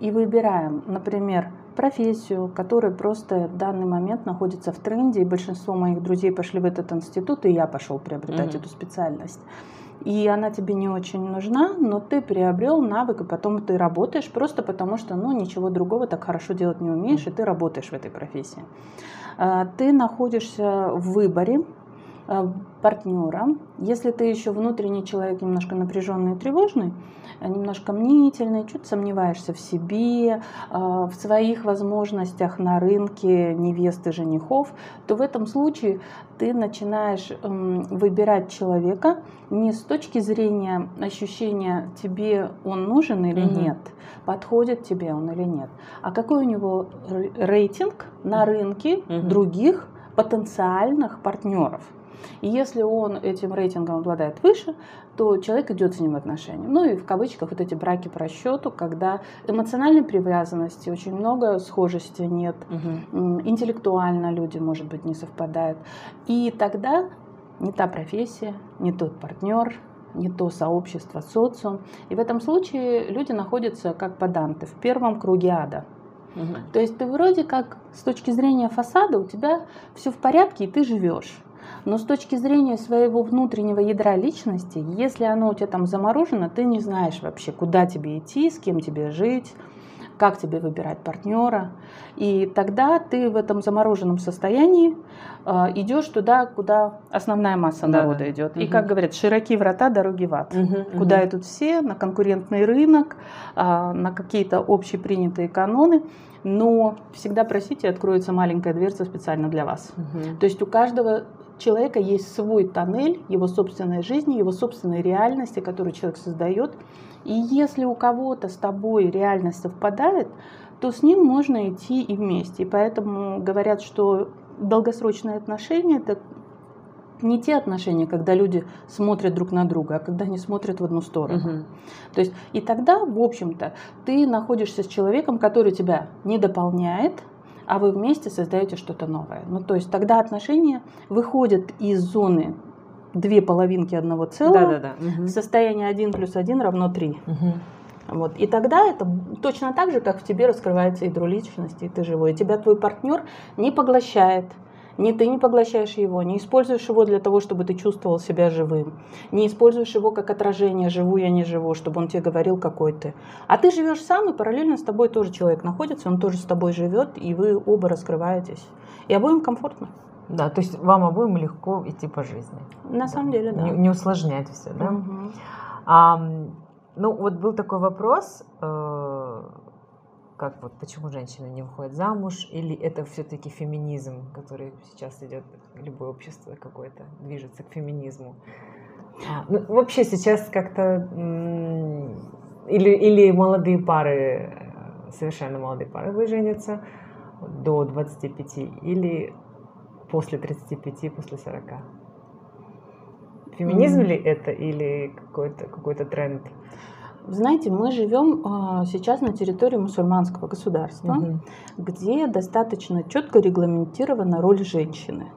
и выбираем, например, профессию, которая просто в данный момент находится в тренде, и большинство моих друзей пошли в этот институт, и я пошел приобретать Мгм. эту специальность. И она тебе не очень нужна, но ты приобрел навык, и потом ты работаешь просто потому, что ну, ничего другого так хорошо делать не умеешь, и ты работаешь в этой профессии. А, Ты находишься в выборе партнера. Если ты еще внутренний человек немножко напряженный и тревожный, а, немножко мнительный, чуть сомневаешься в себе, а, в своих возможностях на рынке невесты, женихов, то в этом случае ты начинаешь м, выбирать человека не с точки зрения ощущения, тебе он нужен или Мгм. нет, подходит тебе он или нет, а какой у него рейтинг на рынке Мгм. других потенциальных партнеров. И если он этим рейтингом обладает выше, то человек идет с ним в отношения. Ну и в кавычках вот эти браки по расчету, когда эмоциональной привязанности очень много, схожести нет, м, интеллектуально люди, может быть, не совпадают. И тогда не та профессия, не тот партнер, не то сообщество, социум. И в этом случае люди находятся как поданты в первом круге ада. Мгм. То есть ты вроде как с точки зрения фасада у тебя все в порядке и ты живешь. Но с точки зрения своего внутреннего ядра личности, если оно у тебя там заморожено, ты не знаешь вообще, куда тебе идти, с кем тебе жить, как тебе выбирать партнера. И тогда ты в этом замороженном состоянии э, идешь туда, куда основная масса Да, народа да. идет. И Мгм. как говорят, широки врата, дороги в ад Мгм. куда Мгм. идут все, на конкурентный рынок, а, на какие-то общепринятые каноны, но всегда просите, откроется маленькая дверца специально для вас. Мгм. То есть у каждого человека есть свой тоннель его собственной жизни, его собственной реальности, которую человек создает. И если у кого-то с тобой реальность совпадает, то с ним можно идти и вместе. И поэтому говорят, что долгосрочные отношения это не те отношения, когда люди смотрят друг на друга, а когда они смотрят в одну сторону. Мгм. То есть и тогда, в общем-то, ты находишься с человеком, который тебя не дополняет, а вы вместе создаете что-то новое. Ну, то есть тогда отношения выходят из зоны две половинки одного целого Да-да-да. Мгм. в состояние 1 плюс 1 равно 3. Мгм. Вот. И тогда это точно так же, как в тебе раскрывается ядро личности, и ты живой. И тебя твой партнер не поглощает, ни ты не поглощаешь его, не используешь его для того, чтобы ты чувствовал себя живым, не используешь его как отражение, живу я, не живу, чтобы он тебе говорил, какой ты. А ты живешь сам, и параллельно с тобой тоже человек находится, он тоже с тобой живет, и вы оба раскрываетесь. И обоим комфортно. Да, то есть вам обоим легко идти по жизни. На самом деле, да. Не, не усложнять все, да? Мгм. А, ну, вот был такой вопрос, э, как вот, почему женщины не выходят замуж, или это все-таки феминизм, который сейчас идет, любое общество какое-то движется к феминизму. А, ну, вообще сейчас как-то, или, или молодые пары, э, совершенно молодые пары вы женятся до 25, или после 35, после 40. Феминизм mm-hmm. ли это или какой-то какой тренд? Знаете, мы живем а, сейчас на территории мусульманского государства, угу. где достаточно четко регламентирована роль женщины.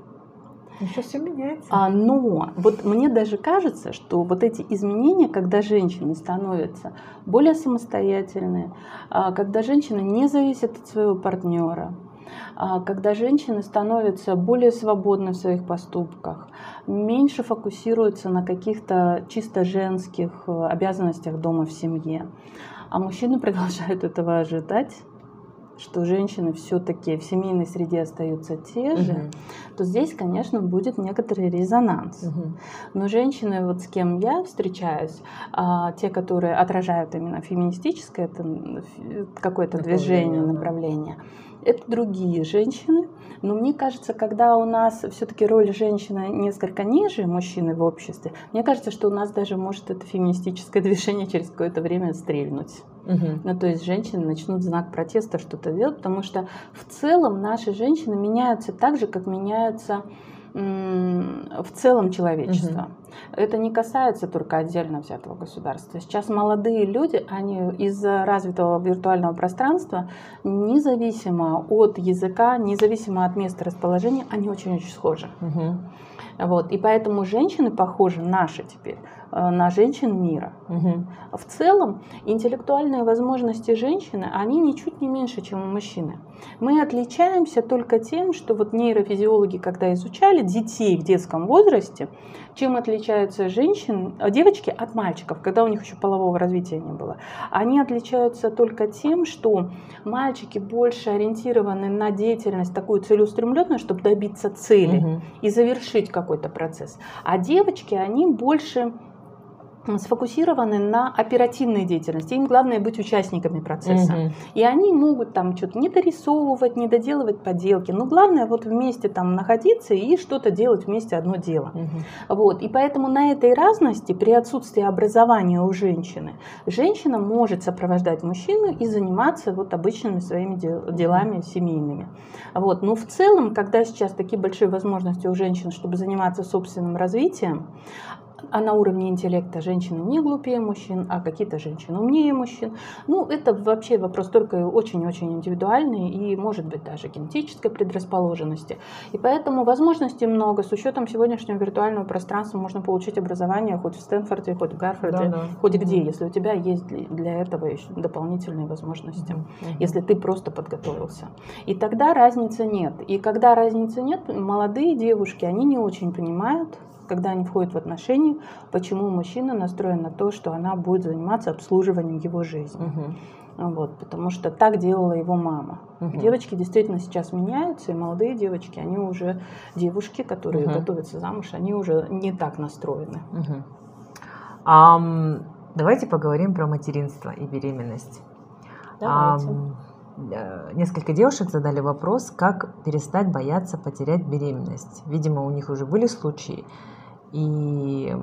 Еще все меняется. А, но вот мне даже кажется, что вот эти изменения, когда женщины становятся более самостоятельные, а, когда женщина не зависит от своего партнера, когда женщины становятся более свободны в своих поступках, меньше фокусируются на каких-то чисто женских э, обязанностях дома в семье, а мужчины (laughs) продолжают этого ожидать, что женщины все-таки в семейной среде остаются те же, угу. то здесь, конечно, будет некоторый резонанс. Угу. Но женщины, вот с кем я встречаюсь, а, те, которые отражают именно феминистическое это какое-то движение, направление, это другие женщины. Но мне кажется, когда у нас все-таки роль женщины несколько ниже мужчины в обществе, мне кажется, что у нас даже может это феминистическое (laughs) движение через какое-то время стрельнуть. Угу. Ну, то есть женщины начнут знак протеста что-то делать, потому что в целом наши женщины меняются так же, как меняются в целом человечество. Угу. Это не касается только отдельно взятого государства. Сейчас молодые люди, они из развитого виртуального пространства, независимо от языка, независимо от места расположения, они очень-очень схожи. Угу. Вот. И поэтому женщины похожи, наши теперь, Э, на женщин мира. Угу. В целом, интеллектуальные возможности женщины, они ничуть не меньше, чем у мужчины. Мы отличаемся только тем, что вот нейрофизиологи, когда изучали детей в детском возрасте, чем отличаются женщины, э, девочки от мальчиков, когда у них еще полового развития не было. Они отличаются только тем, что мальчики больше ориентированы на деятельность такую целеустремленную, чтобы добиться цели угу. и завершить какой-то процесс. А девочки, они больше сфокусированы на оперативной деятельности. Им главное быть участниками процесса. Угу. И они могут там что-то не дорисовывать, не доделывать поделки. Но главное вот вместе там находиться и что-то делать вместе одно дело. Угу. Вот. И поэтому на этой разности при отсутствии образования у женщины женщина может сопровождать мужчину и заниматься вот обычными своими делами семейными. Вот. Но в целом, когда сейчас такие большие возможности у женщин, чтобы заниматься собственным развитием, а на уровне интеллекта женщины не глупее мужчин, а какие-то женщины умнее мужчин. Ну, это вообще вопрос только очень-очень индивидуальный и, может быть, даже генетической предрасположенности. И поэтому возможностей много. С учетом сегодняшнего виртуального пространства можно получить образование хоть в Стэнфорде, хоть в Гарварде, да, да. хоть mm-hmm. где, если у тебя есть для этого еще дополнительные возможности, mm-hmm. если ты просто подготовился. И тогда разницы нет. И когда разницы нет, молодые девушки, они не очень понимают, когда они входят в отношения, почему мужчина настроен на то, что она будет заниматься обслуживанием его жизни. Угу. Вот, потому что так делала его мама. Угу. Девочки действительно сейчас меняются, и молодые девочки, они уже девушки, которые угу. готовятся замуж, они уже не так настроены. Угу. Um, давайте поговорим про материнство и беременность. Давайте. Um, несколько девушек задали вопрос, как перестать бояться потерять беременность. Видимо, у них уже были случаи, и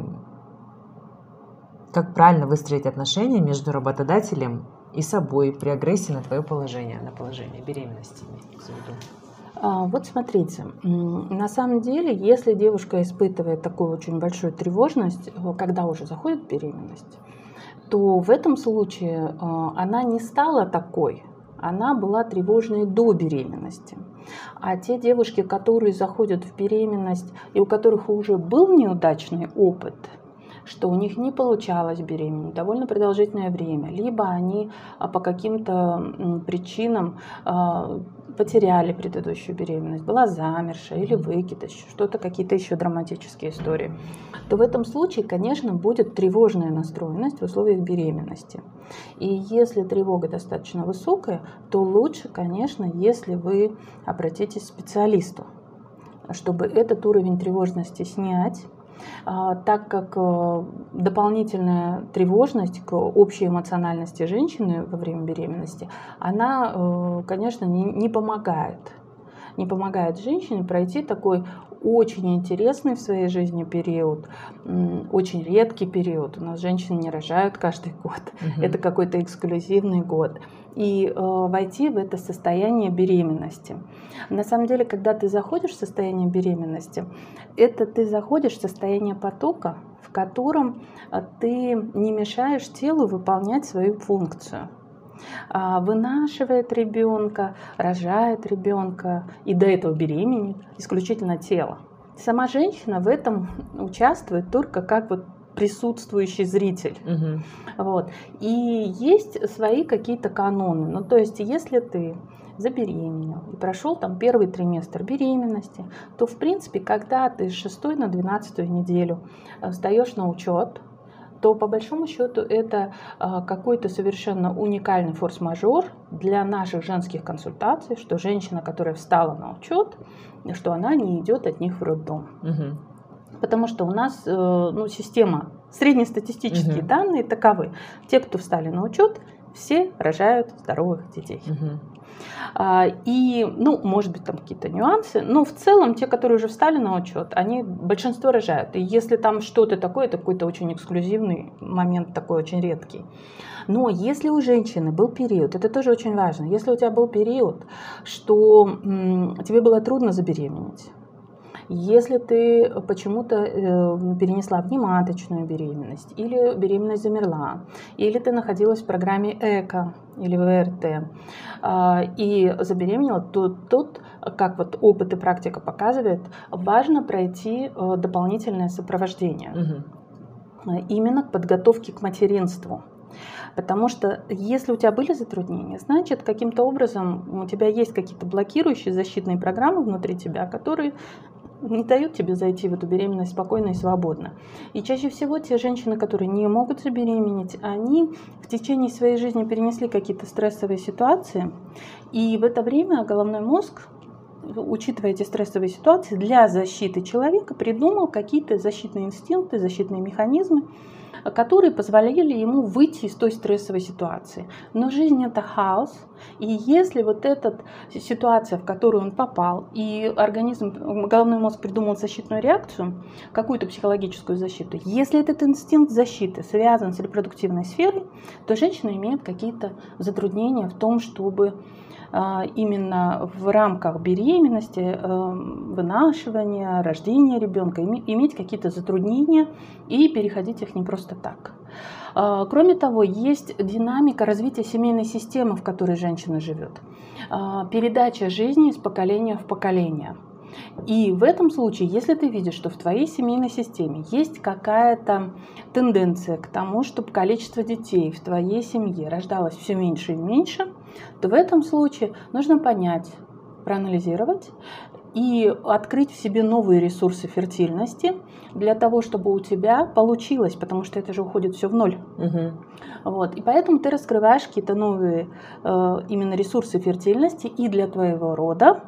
как правильно выстроить отношения между работодателем и собой при агрессии на твое положение, на положение беременности. А, вот смотрите, на самом деле, если девушка испытывает такую очень большую тревожность, э, когда уже заходит беременность, то в этом случае э, она не стала такой, она была тревожной до беременности. А те девушки, которые заходят в беременность и у которых уже был неудачный опыт, что у них не получалось беременеть довольно продолжительное время, либо они а, по каким-то причинам а, потеряли предыдущую беременность, была замершая или выкидыш, что-то, какие-то еще драматические истории, то в этом случае, конечно, будет тревожная настроенность в условиях беременности. И если тревога достаточно высокая, то лучше, конечно, если вы обратитесь к специалисту, чтобы этот уровень тревожности снять, так как э, дополнительная тревожность к общей эмоциональности женщины во время беременности, она, э, конечно, не, не помогает не помогает женщине пройти такой очень интересный в своей жизни период, очень редкий период. У нас женщины не рожают каждый год. Угу. Это какой-то эксклюзивный год. И э, войти в это состояние беременности. На самом деле, когда ты заходишь в состояние беременности, это ты заходишь в состояние потока, в котором э, ты не мешаешь телу выполнять свою функцию. А, вынашивает ребенка, рожает ребенка и до этого беременеет исключительно тело. Сама женщина в этом участвует только как вот присутствующий зритель. Угу. Вот. И есть свои какие-то каноны. Ну, то есть, если ты забеременел и прошел там первый триместр беременности, то, в принципе, когда ты с 6 на 12 неделю э, сдаешь на учет, то по большому счету это а, какой-то совершенно уникальный форс-мажор для наших женских консультаций, что женщина, которая встала на учет, что она не идет от них в роддом. Угу. Потому что у нас э, ну, система, среднестатистические угу. данные таковы. Те, кто встали на учет, все рожают здоровых детей. Угу. А, и, ну, может быть, там какие-то нюансы, но в целом те, которые уже встали на учет, они большинство рожают. И если там что-то такое, это какой-то очень эксклюзивный момент, такой очень редкий. Но если у женщины был период, это тоже очень важно, если у тебя был период, что м, тебе было трудно забеременеть, если ты почему-то э, перенесла внематочную беременность, или беременность замерла, или ты находилась в программе ЭКО или ВРТ а, и забеременела, то тут, как вот опыт и практика показывает, важно пройти э, дополнительное сопровождение. Угу. Именно к подготовке к материнству. Потому что если у тебя были затруднения, значит, каким-то образом у тебя есть какие-то блокирующие защитные программы внутри тебя, которые не дают тебе зайти в эту беременность спокойно и свободно. И чаще всего те женщины, которые не могут забеременеть, они в течение своей жизни перенесли какие-то стрессовые ситуации, и в это время головной мозг учитывая эти стрессовые ситуации, для защиты человека придумал какие-то защитные инстинкты, защитные механизмы, которые позволяли ему выйти из той стрессовой ситуации. Но жизнь это хаос, и если вот эта ситуация, в которую он попал, и организм, головной мозг придумал защитную реакцию, какую-то психологическую защиту, если этот инстинкт защиты связан с репродуктивной сферой, то женщина имеет какие-то затруднения в том, чтобы именно в рамках беременности, эм, вынашивания, рождения ребенка, иметь какие-то затруднения и переходить их не просто так. А, кроме того, есть динамика развития семейной системы, в которой женщина живет. А, передача жизни из поколения в поколение. И в этом случае, если ты видишь, что в твоей семейной системе есть какая-то тенденция к тому, чтобы количество детей в твоей семье рождалось все меньше и меньше, то в этом случае нужно понять, проанализировать и открыть в себе новые ресурсы фертильности для того, чтобы у тебя получилось, потому что это же уходит все в ноль. Угу. Вот. И поэтому ты раскрываешь какие-то новые э, именно ресурсы фертильности и для твоего рода,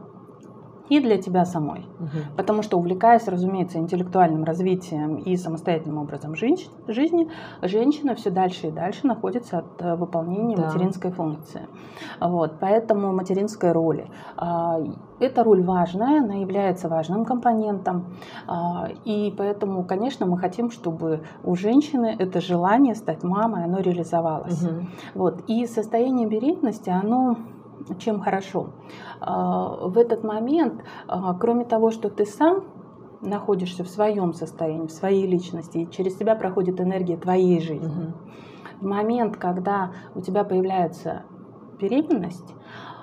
и для тебя самой. Угу. Потому что, увлекаясь, разумеется, интеллектуальным развитием и самостоятельным образом жизни, женщина все дальше и дальше находится от э, выполнения да. материнской функции. Вот, поэтому материнской роли. А, эта роль важная, она является важным компонентом. А, и поэтому, конечно, мы хотим, чтобы у женщины это желание стать мамой, оно реализовалось. Угу. Вот. И состояние беременности, оно чем хорошо. А, в этот момент, а, кроме того, что ты сам находишься в своем состоянии, в своей личности, и через тебя проходит энергия твоей жизни. Угу. В момент, когда у тебя появляется беременность,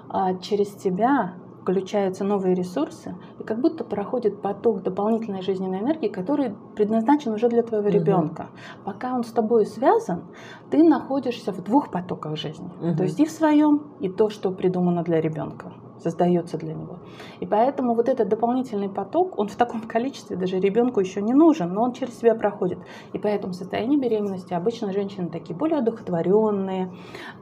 а, через тебя включаются новые ресурсы, и как будто проходит поток дополнительной жизненной энергии, который предназначен уже для твоего угу. ребенка. Пока он с тобой связан, ты находишься в двух потоках жизни. Угу. То есть и в своем, и то, что придумано для ребенка создается для него. И поэтому вот этот дополнительный поток, он в таком количестве даже ребенку еще не нужен, но он через себя проходит. И поэтому в состоянии беременности обычно женщины такие более одухотворенные,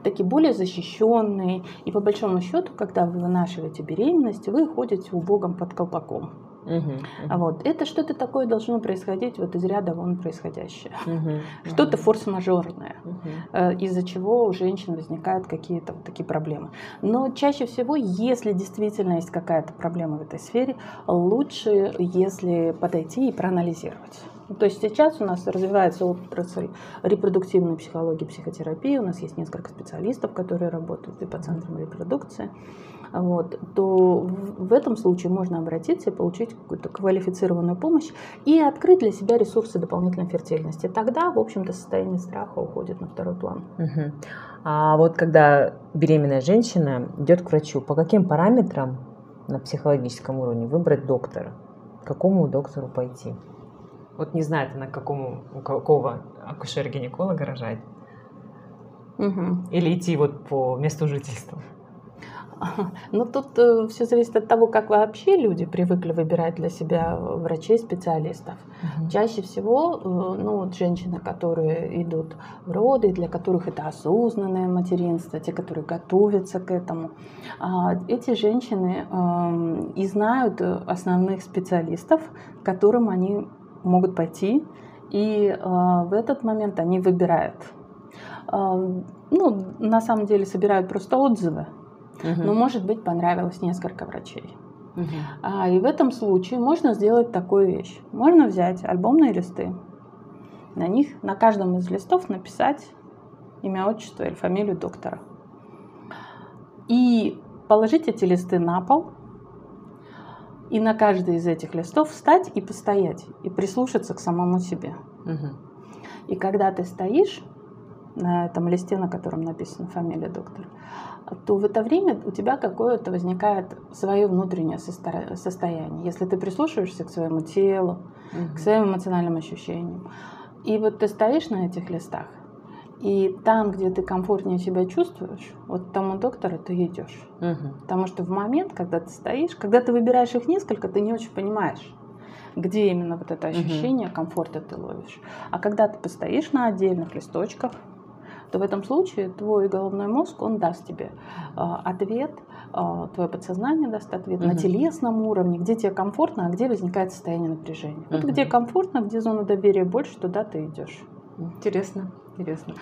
такие более защищенные. И по большому счету, когда вы вынашиваете беременность, вы ходите у Богом под колпаком. Угу, угу. Вот. Это что-то такое должно происходить вот из ряда вон происходящее. Угу, что-то угу. форс-мажорное, угу. из-за чего у женщин возникают какие-то вот такие проблемы. Но чаще всего, если действительно есть какая-то проблема в этой сфере, лучше, если подойти и проанализировать. То есть сейчас у нас развивается отрасль репродуктивной психологии, психотерапии. У нас есть несколько специалистов, которые работают и по центрам репродукции. Вот, то в этом случае можно обратиться и получить какую-то квалифицированную помощь и открыть для себя ресурсы дополнительной фертильности. Тогда, в общем-то, состояние страха уходит на второй план. Угу. А вот когда беременная женщина идет к врачу, по каким параметрам на психологическом уровне выбрать доктора? К какому доктору пойти? Вот не знает она, какому, у какого акушера-гинеколога рожать. Угу. Или идти вот по месту жительства. (laughs) Ну, тут э, все зависит от того, как вообще люди привыкли выбирать для себя врачей, специалистов. Угу. Чаще всего, э, ну, вот женщины, которые идут в роды, для которых это осознанное материнство, те, которые готовятся к этому, э, эти женщины э, и знают основных специалистов, к которым они могут пойти, и э, в этот момент они выбирают. Э, ну, на самом деле собирают просто отзывы Угу. Но, может быть, понравилось несколько врачей. Угу. А, и в этом случае можно сделать такую вещь. Можно взять альбомные листы, на них, на каждом из листов написать имя, отчество или фамилию доктора. И положить эти листы на пол, и на каждый из этих листов встать и постоять, и прислушаться к самому себе. Угу. И когда ты стоишь на этом листе, на котором написана фамилия доктора, то в это время у тебя какое-то возникает свое внутреннее состояние. Если ты прислушиваешься к своему телу, угу. к своим эмоциональным ощущениям. И вот ты стоишь на этих листах, и там, где ты комфортнее себя чувствуешь, вот к тому доктору ты идешь. Угу. Потому что в момент, когда ты стоишь, когда ты выбираешь их несколько, ты не очень понимаешь, где именно вот это ощущение угу. комфорта ты ловишь. А когда ты постоишь на отдельных листочках, то в этом случае твой головной мозг, он даст тебе э, ответ, э, твое подсознание даст ответ угу. на телесном уровне, где тебе комфортно, а где возникает состояние напряжения. Угу. Вот где комфортно, где зона доверия больше, туда ты идешь. Интересно, интересно.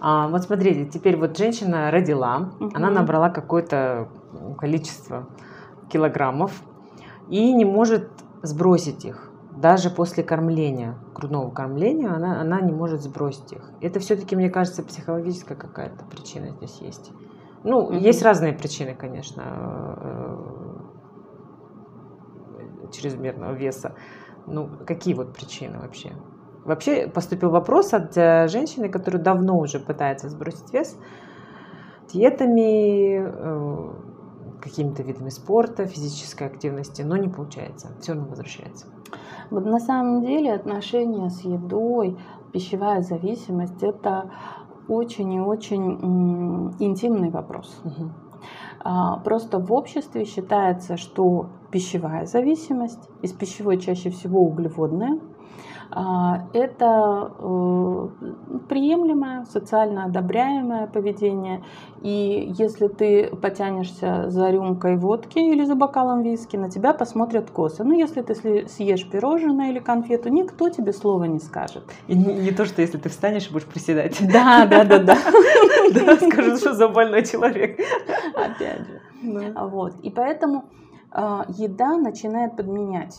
А, вот смотрите, теперь вот женщина родила, угу. она набрала какое-то количество килограммов и не может сбросить их даже после кормления, грудного кормления, она, она не может сбросить их. Это все-таки, мне кажется, психологическая какая-то причина здесь есть. Ну, mm-hmm. есть разные причины, конечно, э, чрезмерного веса. Ну, какие вот причины вообще? Вообще поступил вопрос от э, женщины, которая давно уже пытается сбросить вес диетами, э, какими-то видами спорта, физической активности, но не получается, все равно возвращается. Вот на самом деле отношения с едой, пищевая зависимость – это очень и очень интимный вопрос. Угу. Просто в обществе считается, что пищевая зависимость, из пищевой чаще всего углеводная – а, это э, приемлемое, социально одобряемое поведение. И если ты потянешься за рюмкой водки или за бокалом виски, на тебя посмотрят косо. Ну, если ты съешь пирожное или конфету, никто тебе слова не скажет. И не, не то, что если ты встанешь и будешь приседать. Да, да, да, да. (laughs) Да, скажут, что за больной человек. Опять же. Вот. И поэтому а, еда начинает подменять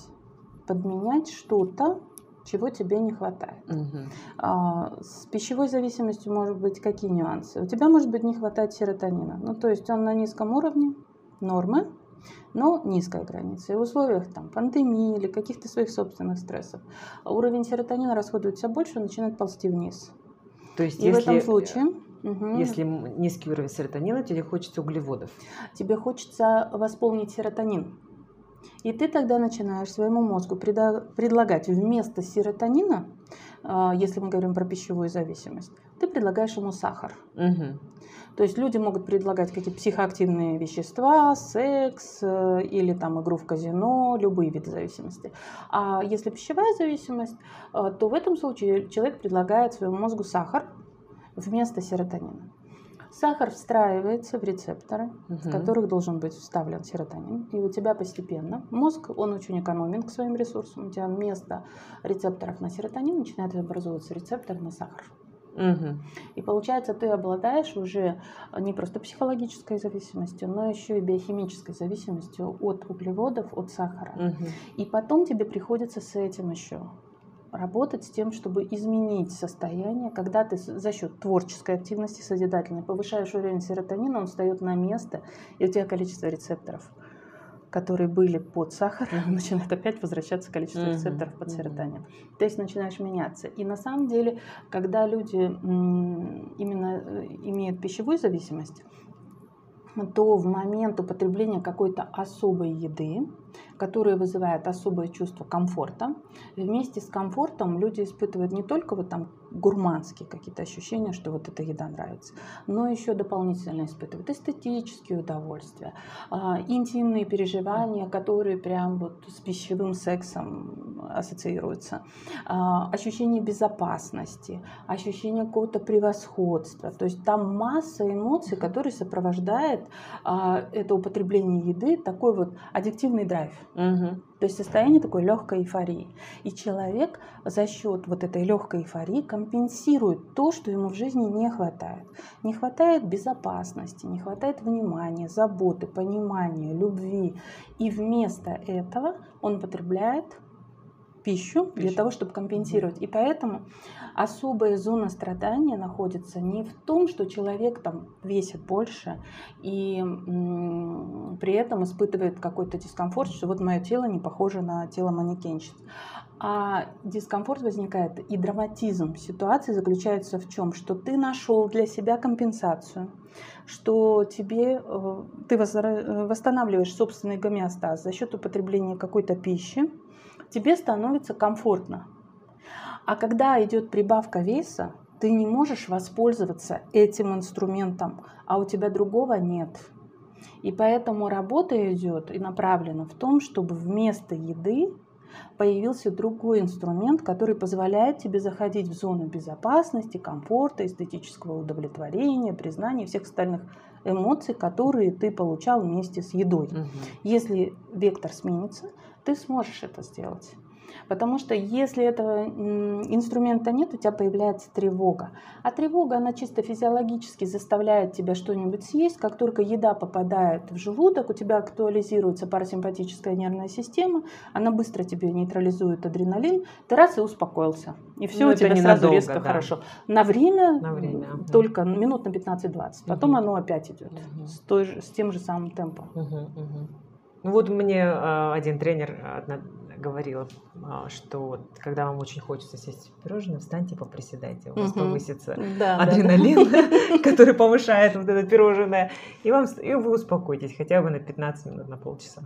подменять что-то, чего тебе не хватает. Угу. А, с пищевой зависимостью может быть какие нюансы? У тебя может быть не хватать серотонина. Ну, то есть он на низком уровне нормы, но низкая граница. И в условиях там, пандемии или каких-то своих собственных стрессов уровень серотонина расходуется больше, начинает ползти вниз. То есть, и если, в этом случае... Угу. Если низкий уровень серотонина, тебе хочется углеводов. Тебе хочется восполнить серотонин. И ты тогда начинаешь своему мозгу предлагать вместо серотонина, а, если мы говорим про пищевую зависимость, ты предлагаешь ему сахар. Угу. То есть люди могут предлагать какие-то психоактивные вещества, секс э, или там игру в казино, любые виды зависимости. А если пищевая зависимость, э, то в этом случае человек предлагает своему мозгу сахар вместо серотонина. Сахар встраивается в рецепторы, Мгм. в которых должен быть вставлен серотонин, и у тебя постепенно мозг, он очень экономен к своим ресурсам, у тебя вместо рецепторов на серотонин начинает образовываться рецепторы на сахар. Мгм. И получается, ты обладаешь уже не просто психологической зависимостью, но еще и биохимической зависимостью от углеводов, от сахара. Мгм. И потом тебе приходится с этим еще работать с тем, чтобы изменить состояние, когда ты за счет творческой активности созидательной повышаешь уровень серотонина, он встает на место, и у тебя количество рецепторов, которые были под сахар, (laughs) начинает опять возвращаться количество рецепторов под серотонин. То есть начинаешь меняться. И на самом деле, когда люди именно э, имеют пищевую зависимость, то в момент употребления какой-то особой еды, которая вызывает особое чувство комфорта, вместе с комфортом люди испытывают не только вот там гурманские какие-то ощущения, что вот эта еда нравится, но еще дополнительно испытывают эстетические удовольствия, а, интимные переживания, которые прям вот с пищевым сексом ассоциируются, а, ощущение безопасности, ощущение какого-то превосходства. То есть там масса эмоций, которые сопровождает а, это употребление еды, такой вот аддиктивный драйв. Мгм. То есть состояние такой легкой эйфории. И человек за счет вот этой легкой эйфории компенсирует то, что ему в жизни не хватает. Не хватает безопасности, не хватает внимания, заботы, понимания, любви. И вместо этого он потребляет пищу для Пищу. того, чтобы компенсировать. И поэтому особая зона страдания находится не в том, что человек там весит больше и при этом испытывает какой-то дискомфорт, что вот мое тело не похоже на тело манекенщицы. А дискомфорт возникает и драматизм ситуации заключается в чем? Что ты нашел для себя компенсацию, что тебе э, ты э, восстанавливаешь собственный гомеостаз за счет употребления какой-то пищи, тебе становится комфортно. А когда идет прибавка веса, ты не можешь воспользоваться этим инструментом, а у тебя другого нет. И поэтому работа идет и направлена в том, чтобы вместо еды появился другой инструмент, который позволяет тебе заходить в зону безопасности, комфорта, эстетического удовлетворения, признания всех остальных эмоций, которые ты получал вместе с едой. Мгм. Если вектор сменится, ты сможешь это сделать. Потому что если этого инструмента нет, у тебя появляется тревога. А тревога, она чисто физиологически заставляет тебя что-нибудь съесть. Как только еда попадает в желудок, у тебя актуализируется парасимпатическая нервная система, она быстро тебе нейтрализует адреналин, ты раз и успокоился. И все Ну, у тебя сразу ненадолго, резко да. хорошо. На время, На время, только минут на 15-20. Потом Мгм. оно опять идет Мгм. с, той же, с тем же самым темпом. Мгм, мгм. Ну вот мне э, один тренер одна говорил, а, что вот когда вам очень хочется сесть в пирожное, встаньте, поприседайте, у вас Мгм. повысится Да, да, да. адреналин, (laughs) который повышает вот это пирожное, и, вам, и вы успокоитесь хотя бы на 15 минут, на полчаса.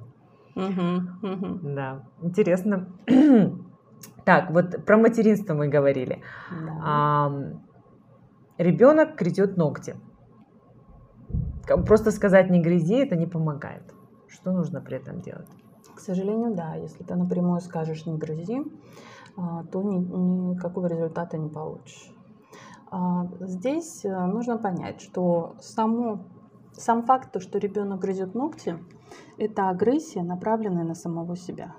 Мгм, мгм. Да, интересно. (clears throat) Так, вот про материнство мы говорили. Да. ребенок грызет ногти. Просто сказать не грызи, это не помогает. Что нужно при этом делать? К сожалению, да. Если ты напрямую скажешь «не грызи», а, то ни- никакого результата не получишь. А, Здесь э, нужно понять, что само, сам факт, то, что ребенок грызет ногти, это агрессия, направленная на самого себя.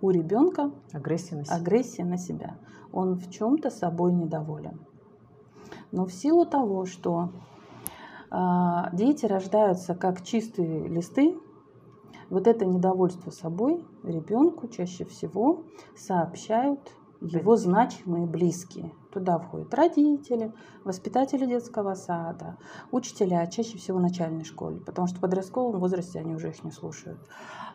У ребенка Агрессия на себя. агрессия на себя. Он в чем-то собой недоволен. Но в силу того, что дети рождаются как чистые листы, вот это недовольство собой ребенку чаще всего сообщают его значимые близкие. Туда входят родители, воспитатели детского сада, учителя, чаще всего в начальной школе, потому что в подростковом возрасте они уже их не слушают.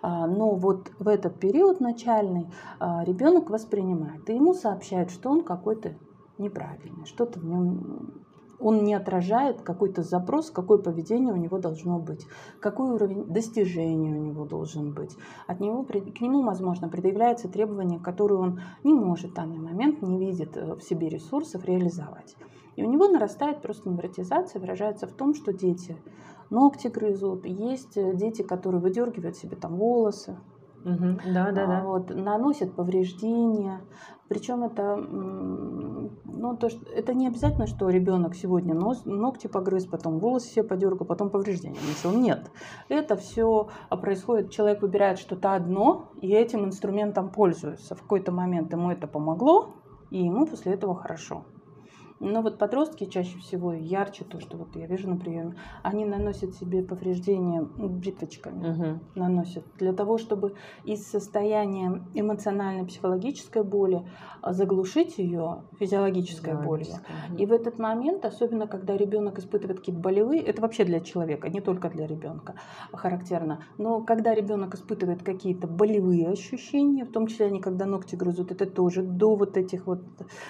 А, Но вот в этот период начальный а, ребенок воспринимает, и ему сообщают, что он какой-то неправильный, что-то в нем он не отражает какой-то запрос, какое поведение у него должно быть, какой уровень достижения у него должен быть. От него, к нему, возможно, предъявляются требования, которые он не может в данный момент, не видит э, в себе ресурсов реализовать. И у него нарастает просто невротизация, выражается в том, что дети ногти грызут, есть э, дети, которые выдергивают себе там волосы, Угу. Да, да, да. Вот, наносит повреждения. Причем это, ну, то, что, это не обязательно, что ребенок сегодня нос, ногти погрыз, потом волосы все подергал, потом повреждения нанесил. Нет. Это все происходит, человек выбирает что-то одно, и этим инструментом пользуется. В какой-то момент ему это помогло, и ему после этого хорошо. Но вот подростки чаще всего ярче то, что вот я вижу на приеме, они наносят себе повреждения бритвочками, угу. наносят для того, чтобы из состояния эмоциональной психологической боли а, заглушить ее физиологической болью. Угу. И в этот момент, особенно когда ребенок испытывает какие-то болевые, это вообще для человека, не только для ребенка характерно, но когда ребенок испытывает какие-то болевые ощущения, в том числе они когда ногти грызут, это тоже до вот этих вот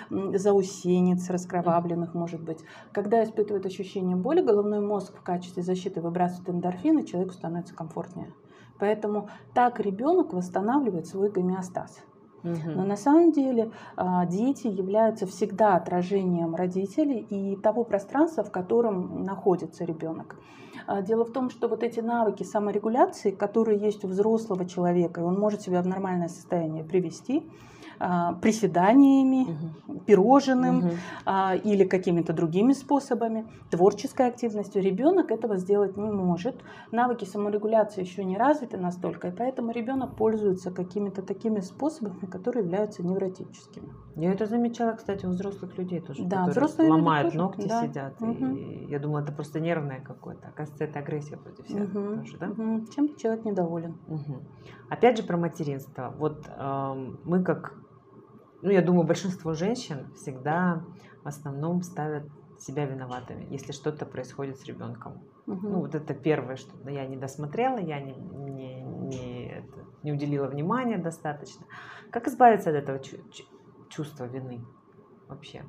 заусенец, раскрывания окровавленных, может быть. Когда испытывает ощущение боли, головной мозг в качестве защиты выбрасывает эндорфины, человеку становится комфортнее. Поэтому так ребенок восстанавливает свой гомеостаз. Но на самом деле а, дети являются всегда отражением родителей и того пространства, в котором находится ребенок. А, дело в том, что вот эти навыки саморегуляции, которые есть у взрослого человека, и он может себя в нормальное состояние привести, а, приседаниями, угу. пирожным угу. а, или какими-то другими способами, творческой активностью. Ребенок этого сделать не может. Навыки саморегуляции еще не развиты настолько, и поэтому ребенок пользуется какими-то такими способами, которые являются невротическими. Я это замечала, кстати, у взрослых людей тоже, да, которые взрослые ломают тоже, ногти, да. сидят. Угу. И я думала, это просто нервное какое-то. Оказывается, это агрессия против себя угу. тоже, да? Угу. Чем-то человек недоволен. Угу. Опять же про материнство. Вот э, мы как ну, я думаю, большинство женщин всегда в основном ставят себя виноватыми, если что-то происходит с ребенком. Угу. Ну, вот это первое, что я не досмотрела, я не, не, не, это, не уделила внимания достаточно. Как избавиться от этого чувства вины вообще?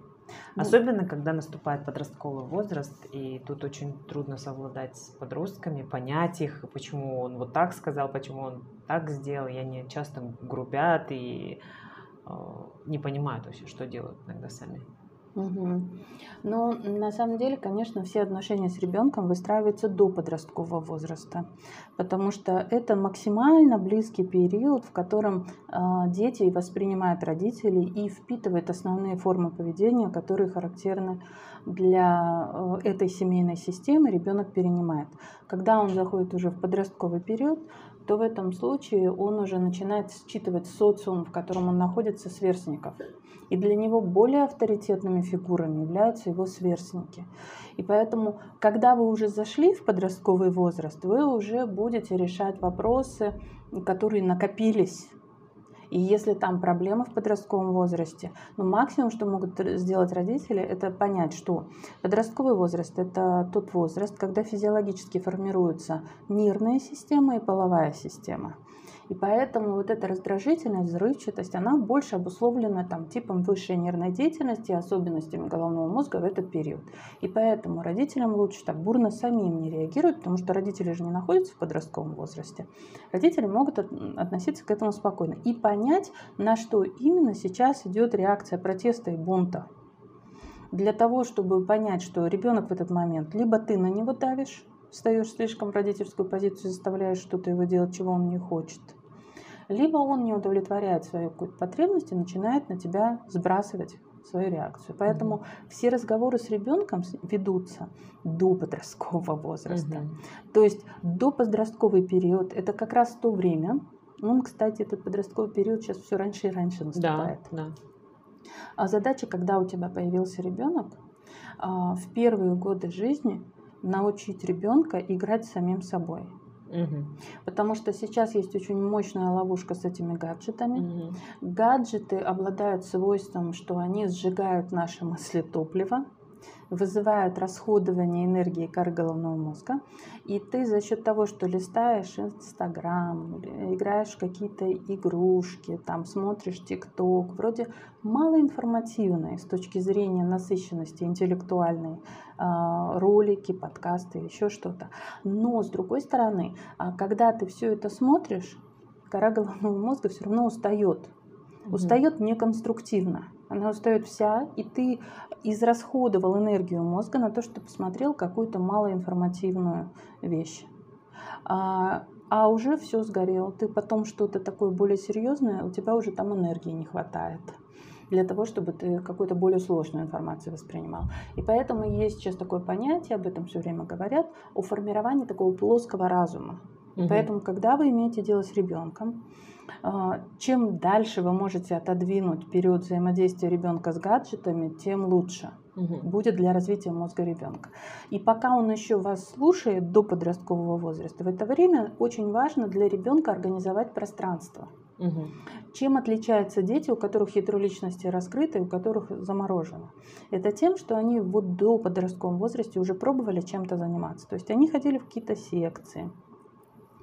Ну, Особенно, когда наступает подростковый возраст, и тут очень трудно совладать с подростками, понять их, почему он вот так сказал, почему он так сделал. И они часто грубят и не понимают вообще, что делают иногда сами. Угу. Ну, на самом деле, конечно, все отношения с ребенком выстраиваются до подросткового возраста, потому что это максимально близкий период, в котором э, дети воспринимают родителей и впитывают основные формы поведения, которые характерны для э, этой семейной системы, ребенок перенимает. Когда он заходит уже в подростковый период, то в этом случае он уже начинает считывать социум, в котором он находится, сверстников. И для него более авторитетными фигурами являются его сверстники. И поэтому, когда вы уже зашли в подростковый возраст, вы уже будете решать вопросы, которые накопились и если там проблемы в подростковом возрасте, ну, максимум, что могут сделать родители, это понять, что подростковый возраст – это тот возраст, когда физиологически формируются нервная система и половая система. И поэтому вот эта раздражительность, взрывчатость, она больше обусловлена там, типом высшей нервной деятельности особенностями головного мозга в этот период. И поэтому родителям лучше так бурно самим не реагировать, потому что родители же не находятся в подростковом возрасте. Родители могут относиться к этому спокойно и понять, на что именно сейчас идет реакция протеста и бунта для того, чтобы понять, что ребенок в этот момент либо ты на него давишь, встаешь слишком в родительскую позицию, заставляешь что-то его делать, чего он не хочет, либо он не удовлетворяет свою какую-то потребность и начинает на тебя сбрасывать свою реакцию. Поэтому mm-hmm. все разговоры с ребенком ведутся до подросткового возраста. Mm-hmm. То есть до подростковый период это как раз то время. Он, кстати, этот подростковый период сейчас все раньше и раньше наступает. Да, да. А задача, когда у тебя появился ребенок, а, в первые годы жизни научить ребенка играть с самим собой. Угу. Потому что сейчас есть очень мощная ловушка с этими гаджетами. Угу. Гаджеты обладают свойством, что они сжигают наши мысли топлива вызывают расходование энергии коры головного мозга. И ты за счет того, что листаешь Инстаграм, играешь в какие-то игрушки, там смотришь ТикТок, вроде малоинформативные с точки зрения насыщенности интеллектуальной, ролики, подкасты, еще что-то. Но с другой стороны, а, когда ты все это смотришь, кора головного мозга все равно устает. Устает неконструктивно она устает вся, и ты израсходовал энергию мозга на то, что посмотрел какую-то малоинформативную вещь. А, а уже все сгорело. Ты потом что-то такое более серьезное, у тебя уже там энергии не хватает для того, чтобы ты какую-то более сложную информацию воспринимал. И поэтому есть сейчас такое понятие, об этом все время говорят, о формировании такого плоского разума. Угу. Поэтому, когда вы имеете дело с ребенком, а, чем дальше вы можете отодвинуть период взаимодействия ребенка с гаджетами, тем лучше угу. будет для развития мозга ребенка. И пока он еще вас слушает до подросткового возраста, в это время очень важно для ребенка организовать пространство. Угу. Чем отличаются дети, у которых ядро личности раскрыто и у которых заморожено? Это тем, что они вот до подростковом возрасте уже пробовали чем-то заниматься. То есть они ходили в какие-то секции,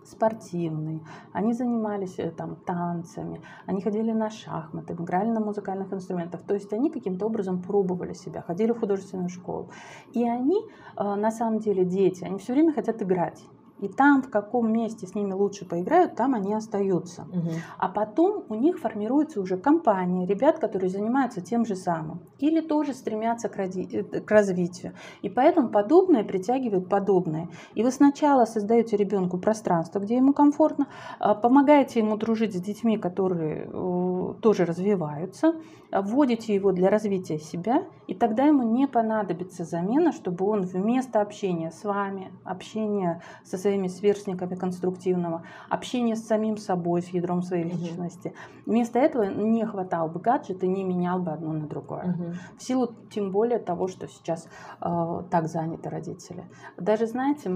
спортивные, они занимались э, там танцами, они ходили на шахматы, играли на музыкальных инструментах. То есть они каким-то образом пробовали себя, ходили в художественную школу. И они, э, на самом деле, дети, они все время хотят играть. И там, в каком месте с ними лучше поиграют, там они остаются. Угу. А потом у них формируется уже компания ребят, которые занимаются тем же самым. Или тоже стремятся к, ради... Э, к развитию. И поэтому подобное притягивает подобное. И вы сначала создаете ребенку пространство, где ему комфортно, а, помогаете ему дружить с детьми, которые э, тоже развиваются, вводите его для развития себя, и тогда ему не понадобится замена, чтобы он вместо общения с вами, общения со своими сверстниками конструктивного, общения с самим собой, с ядром своей личности. Вместо этого не хватал бы гаджет и не менял бы одно на другое. Угу. В силу тем более того, что сейчас э, так заняты родители. Даже, знаете,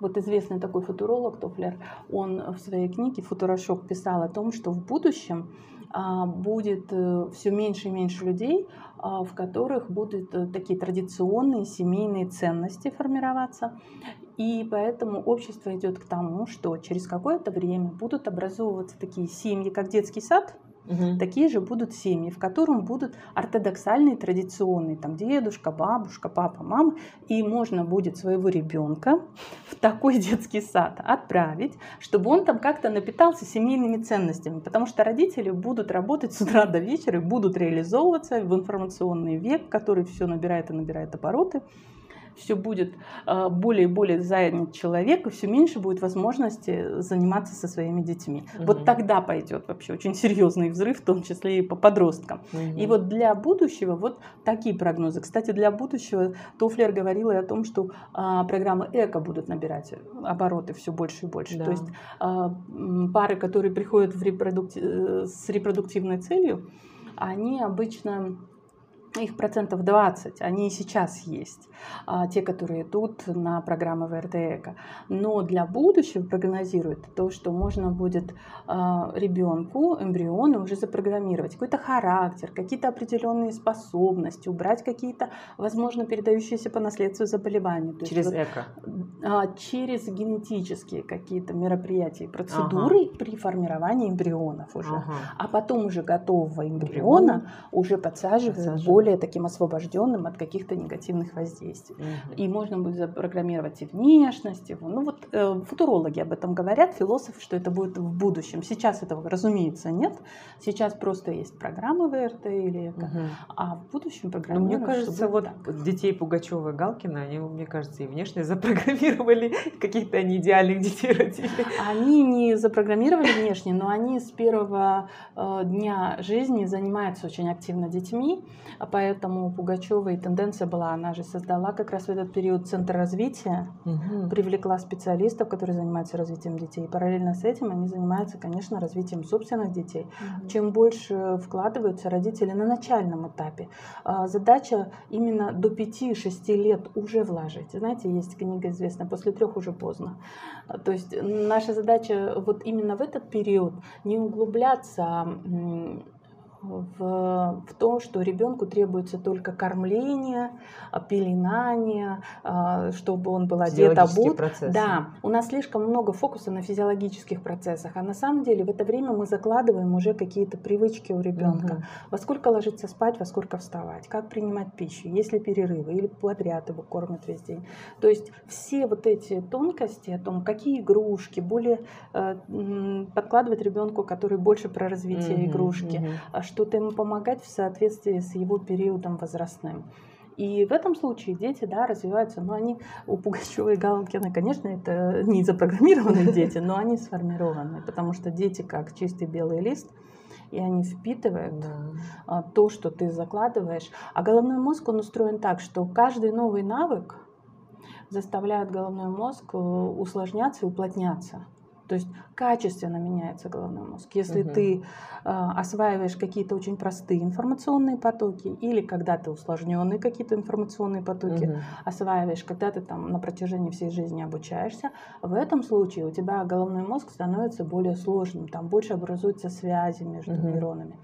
вот известный такой футуролог Тофлер, он в своей книге «Футурошок» писал о том, что в будущем а, будет э, все меньше и меньше людей, а, в которых будут э, такие традиционные семейные ценности формироваться. И поэтому общество идет к тому, что через какое-то время будут образовываться такие семьи, как детский сад, Угу. Такие же будут семьи, в котором будут ортодоксальные, традиционные, там дедушка, бабушка, папа, мама, и можно будет своего ребенка в такой детский сад отправить, чтобы он там как-то напитался семейными ценностями, потому что родители будут работать с утра до вечера и будут реализовываться в информационный век, который все набирает и набирает обороты все будет а, более и более занят человек, и все меньше будет возможности заниматься со своими детьми. Угу. Вот тогда пойдет вообще очень серьезный взрыв, в том числе и по подросткам. Угу. И вот для будущего вот такие прогнозы. Кстати, для будущего Тофлер говорила о том, что а, программы эко будут набирать обороты все больше и больше. Да. То есть а, пары, которые приходят в репродукти... Э, с репродуктивной целью, они обычно их процентов 20, они и сейчас есть, а, те, которые идут на программы ВРТЭКО. Но для будущего прогнозируют то, что можно будет а, ребенку, эмбриону уже запрограммировать какой-то характер, какие-то определенные способности, убрать какие-то, возможно, передающиеся по наследству заболевания. То через вот, ЭКО? А, через генетические какие-то мероприятия и процедуры ага. при формировании эмбрионов уже. Ага. А потом уже готового эмбриона Эмбрион. уже подсаживают более таким освобожденным от каких-то негативных воздействий. Угу. И можно будет запрограммировать и внешность его. Ну вот э, футурологи об этом говорят, философы, что это будет в будущем. Сейчас этого, разумеется, нет. Сейчас просто есть программы ВРТ или это, угу. а в будущем программы. Мне кажется, вот так. детей Пугачева и Галкина, они, мне кажется, и внешне запрограммировали, (laughs) каких-то они идеальных детей родили. Они не запрограммировали внешне, но они с первого э, дня жизни занимаются очень активно детьми, поэтому у Пугачевой тенденция была, она же создала как раз в этот период центр развития, угу. привлекла специалистов, которые занимаются развитием детей. параллельно с этим они занимаются, конечно, развитием собственных детей. Угу. Чем больше вкладываются родители на начальном этапе, а, задача именно до 5-6 лет уже вложить. Знаете, есть книга известная, после трех уже поздно. То есть наша задача вот именно в этот период не углубляться в, в то, что ребенку требуется только кормление, пеленание, а, чтобы он был одет, обут. Процессы. Да, у нас слишком много фокуса на физиологических процессах, а на самом деле в это время мы закладываем уже какие-то привычки у ребенка. Угу. Во сколько ложиться спать, во сколько вставать, как принимать пищу, есть ли перерывы или подряд его кормят весь день. То есть все вот эти тонкости о том, какие игрушки, более э, подкладывать ребенку, который больше про развитие угу, игрушки, угу что-то ему помогать в соответствии с его периодом возрастным. И в этом случае дети, да, развиваются, но они у Пугачева и Галкина, конечно, это не запрограммированные (laughs) дети, но они сформированы, потому что дети как чистый белый лист, и они впитывают да. то, что ты закладываешь. А головной мозг, он устроен так, что каждый новый навык заставляет головной мозг э, усложняться и уплотняться. То есть качественно меняется головной мозг. Если угу. ты э, осваиваешь какие-то очень простые информационные потоки, или когда ты усложненные какие-то информационные потоки угу. осваиваешь, когда ты там на протяжении всей жизни обучаешься, в этом случае у тебя головной мозг становится более сложным, там больше образуются связи между угу. нейронами.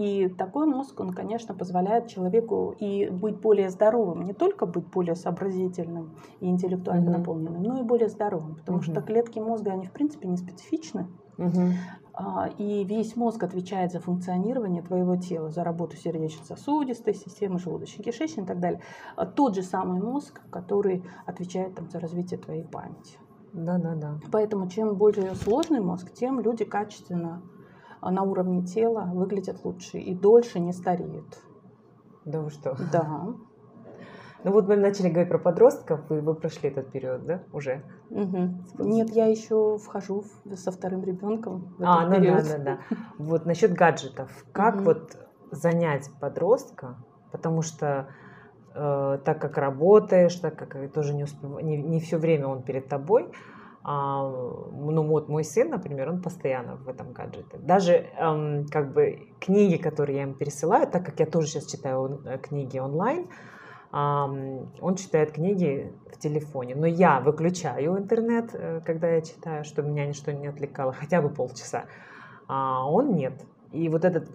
И такой мозг, он, конечно, позволяет человеку и быть более здоровым, не только быть более сообразительным и интеллектуально mm-hmm. наполненным, но и более здоровым, потому mm-hmm. что клетки мозга, они в принципе не специфичны. Mm-hmm. И весь мозг отвечает за функционирование твоего тела, за работу сердечно-сосудистой системы, желудочно-кишечной и так далее. А тот же самый мозг, который отвечает там, за развитие твоей памяти. Да, да, да. Поэтому чем более сложный мозг, тем люди качественно на уровне тела выглядят лучше и дольше не стареют. Да вы что? Да. (laughs) Ну вот мы начали говорить про подростков, и вы прошли этот период, да, уже? Угу. Нет, я еще вхожу со вторым ребенком. В а, ну период. да, да, да. Вот насчет гаджетов. Как угу. вот занять подростка, потому что э, так как работаешь, так как тоже не, успев... не, не все время он перед тобой, а, ну вот мой сын, например, он постоянно в этом гаджете. Даже эм, как бы книги, которые я ему пересылаю, так как я тоже сейчас читаю э, книги онлайн, он читает книги в телефоне. Но я выключаю интернет, э, когда я читаю, чтобы меня ничто не отвлекало, хотя бы полчаса. А он нет. И вот эта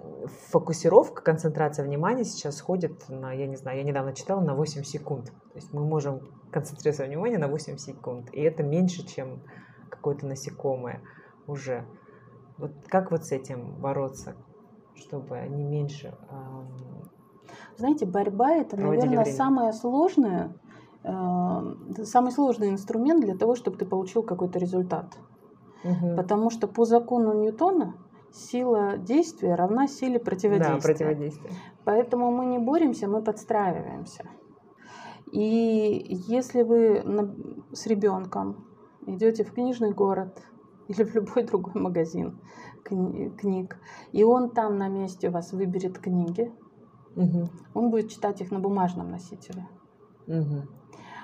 фокусировка, концентрация внимания сейчас сходит на, я не знаю, я недавно читала, на 8 секунд. То есть мы можем концентрироваться внимание на 8 секунд. И это меньше, чем какое-то насекомое уже. Вот как вот с этим бороться, чтобы они меньше... Эм, Знаете, борьба это, наверное, время. самое сложное, э, самый сложный инструмент для того, чтобы ты получил какой-то результат. Угу. Потому что по закону Ньютона сила действия равна силе противодействия. Да, противодействие. Поэтому мы не боремся, мы подстраиваемся. И если вы с ребенком идете в книжный город (laughs) или в любой другой магазин книг, и он там на месте у вас выберет книги, угу. он будет читать их на бумажном носителе. Угу.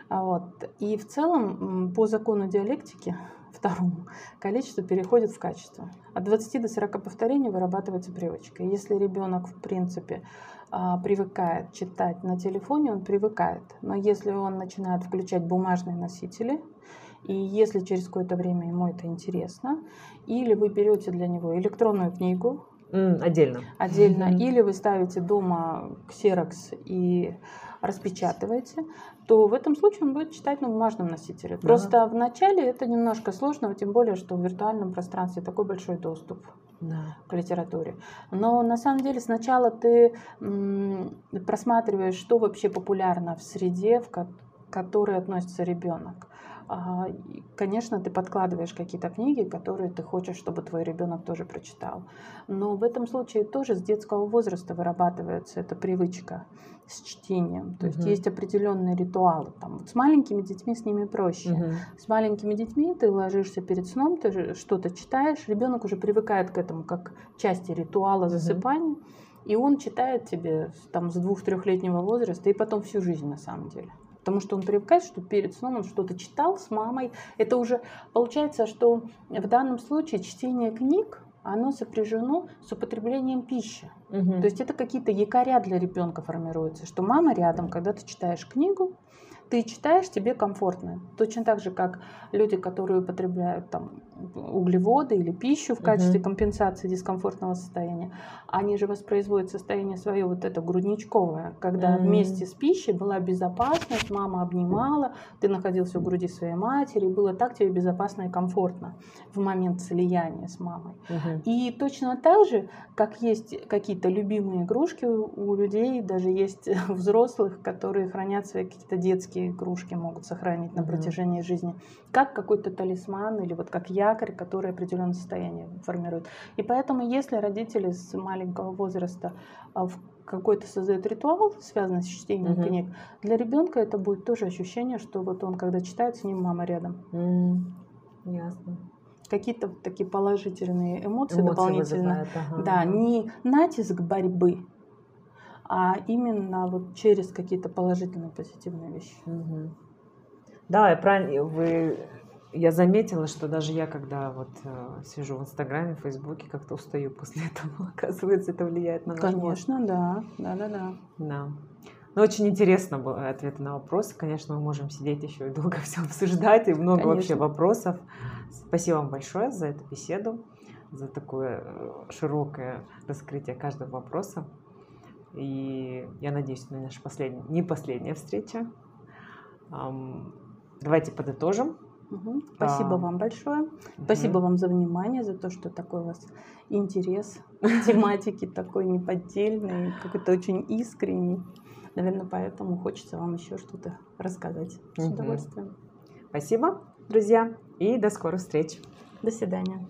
Вот. И в целом по закону диалектики второму, (laughs) количество переходит в качество. От 20 до 40 повторений вырабатывается привычка. Если ребенок, в принципе, а, привыкает читать на телефоне, он привыкает. Но если он начинает включать бумажные носители, и если через какое-то время ему это интересно, или вы берете для него электронную книгу, Mm, отдельно. Отдельно. Mm-hmm. Или вы ставите дома ксерокс и распечатываете, то в этом случае он будет читать на бумажном носителе. Да. Просто в начале это немножко сложно, тем более, что в виртуальном пространстве такой большой доступ да. к литературе. Но на самом деле сначала ты просматриваешь, что вообще популярно в среде, в которой относится ребенок. А, конечно, ты подкладываешь какие-то книги, которые ты хочешь, чтобы твой ребенок тоже прочитал. Но в этом случае тоже с детского возраста вырабатывается эта привычка с чтением. То угу. есть есть определенные ритуалы. Там, вот с маленькими детьми с ними проще. Угу. С маленькими детьми ты ложишься перед сном, ты что-то читаешь, ребенок уже привыкает к этому как части ритуала засыпания. Угу. И он читает тебе там с двух-трехлетнего возраста и потом всю жизнь на самом деле потому что он привыкает, что перед сном он что-то читал с мамой. Это уже получается, что в данном случае чтение книг оно сопряжено с употреблением пищи. Угу. То есть это какие-то якоря для ребенка формируются, что мама рядом, когда ты читаешь книгу, ты читаешь, тебе комфортно. Точно так же, как люди, которые употребляют там углеводы или пищу в качестве угу. компенсации дискомфортного состояния, они же воспроизводят состояние свое вот это грудничковое, когда угу. вместе с пищей была безопасность, мама обнимала, ты находился в груди своей матери, было так тебе безопасно и комфортно в момент слияния с мамой. Угу. И точно так же, как есть какие-то любимые игрушки у людей, даже есть (laughs) взрослых, которые хранят свои какие-то детские игрушки, могут сохранить на протяжении жизни, как какой-то талисман или вот как я якорь, который определенное состояние формирует. И поэтому, если родители с маленького возраста а, какой-то создает ритуал, связанный с чтением Мгм. книг, для ребенка это будет тоже ощущение, что вот он, когда читает, с ним мама рядом. М, Ясно. Какие-то вот такие положительные эмоции, Эмоции дополнительно. вызывает, ага. Да, не натиск борьбы, а именно вот через какие-то положительные, позитивные вещи. Мгм. Да, я правильно, вы, я заметила, что даже я, когда вот э, сижу в Инстаграме, в Фейсбуке, как-то устаю после (laughs) этого. Оказывается, это влияет на наш мозг. Конечно, да, да, да, да. Да. Ну, очень интересно было ответы на вопросы. Конечно, мы можем сидеть еще и долго (laughs) все обсуждать, и много вообще Конечно. вопросов. Спасибо вам большое за эту беседу, за такое э, широкое раскрытие каждого вопроса. И я надеюсь, это наша последняя, не последняя встреча. Давайте подытожим. Мгм. Спасибо А, вам большое. Спасибо вам за внимание, за то, что такой у вас интерес (laughs) к тематике такой неподдельный, какой-то очень искренний. Наверное, поэтому хочется вам еще что-то рассказать. С удовольствием. Спасибо, друзья, и до скорых встреч. До свидания.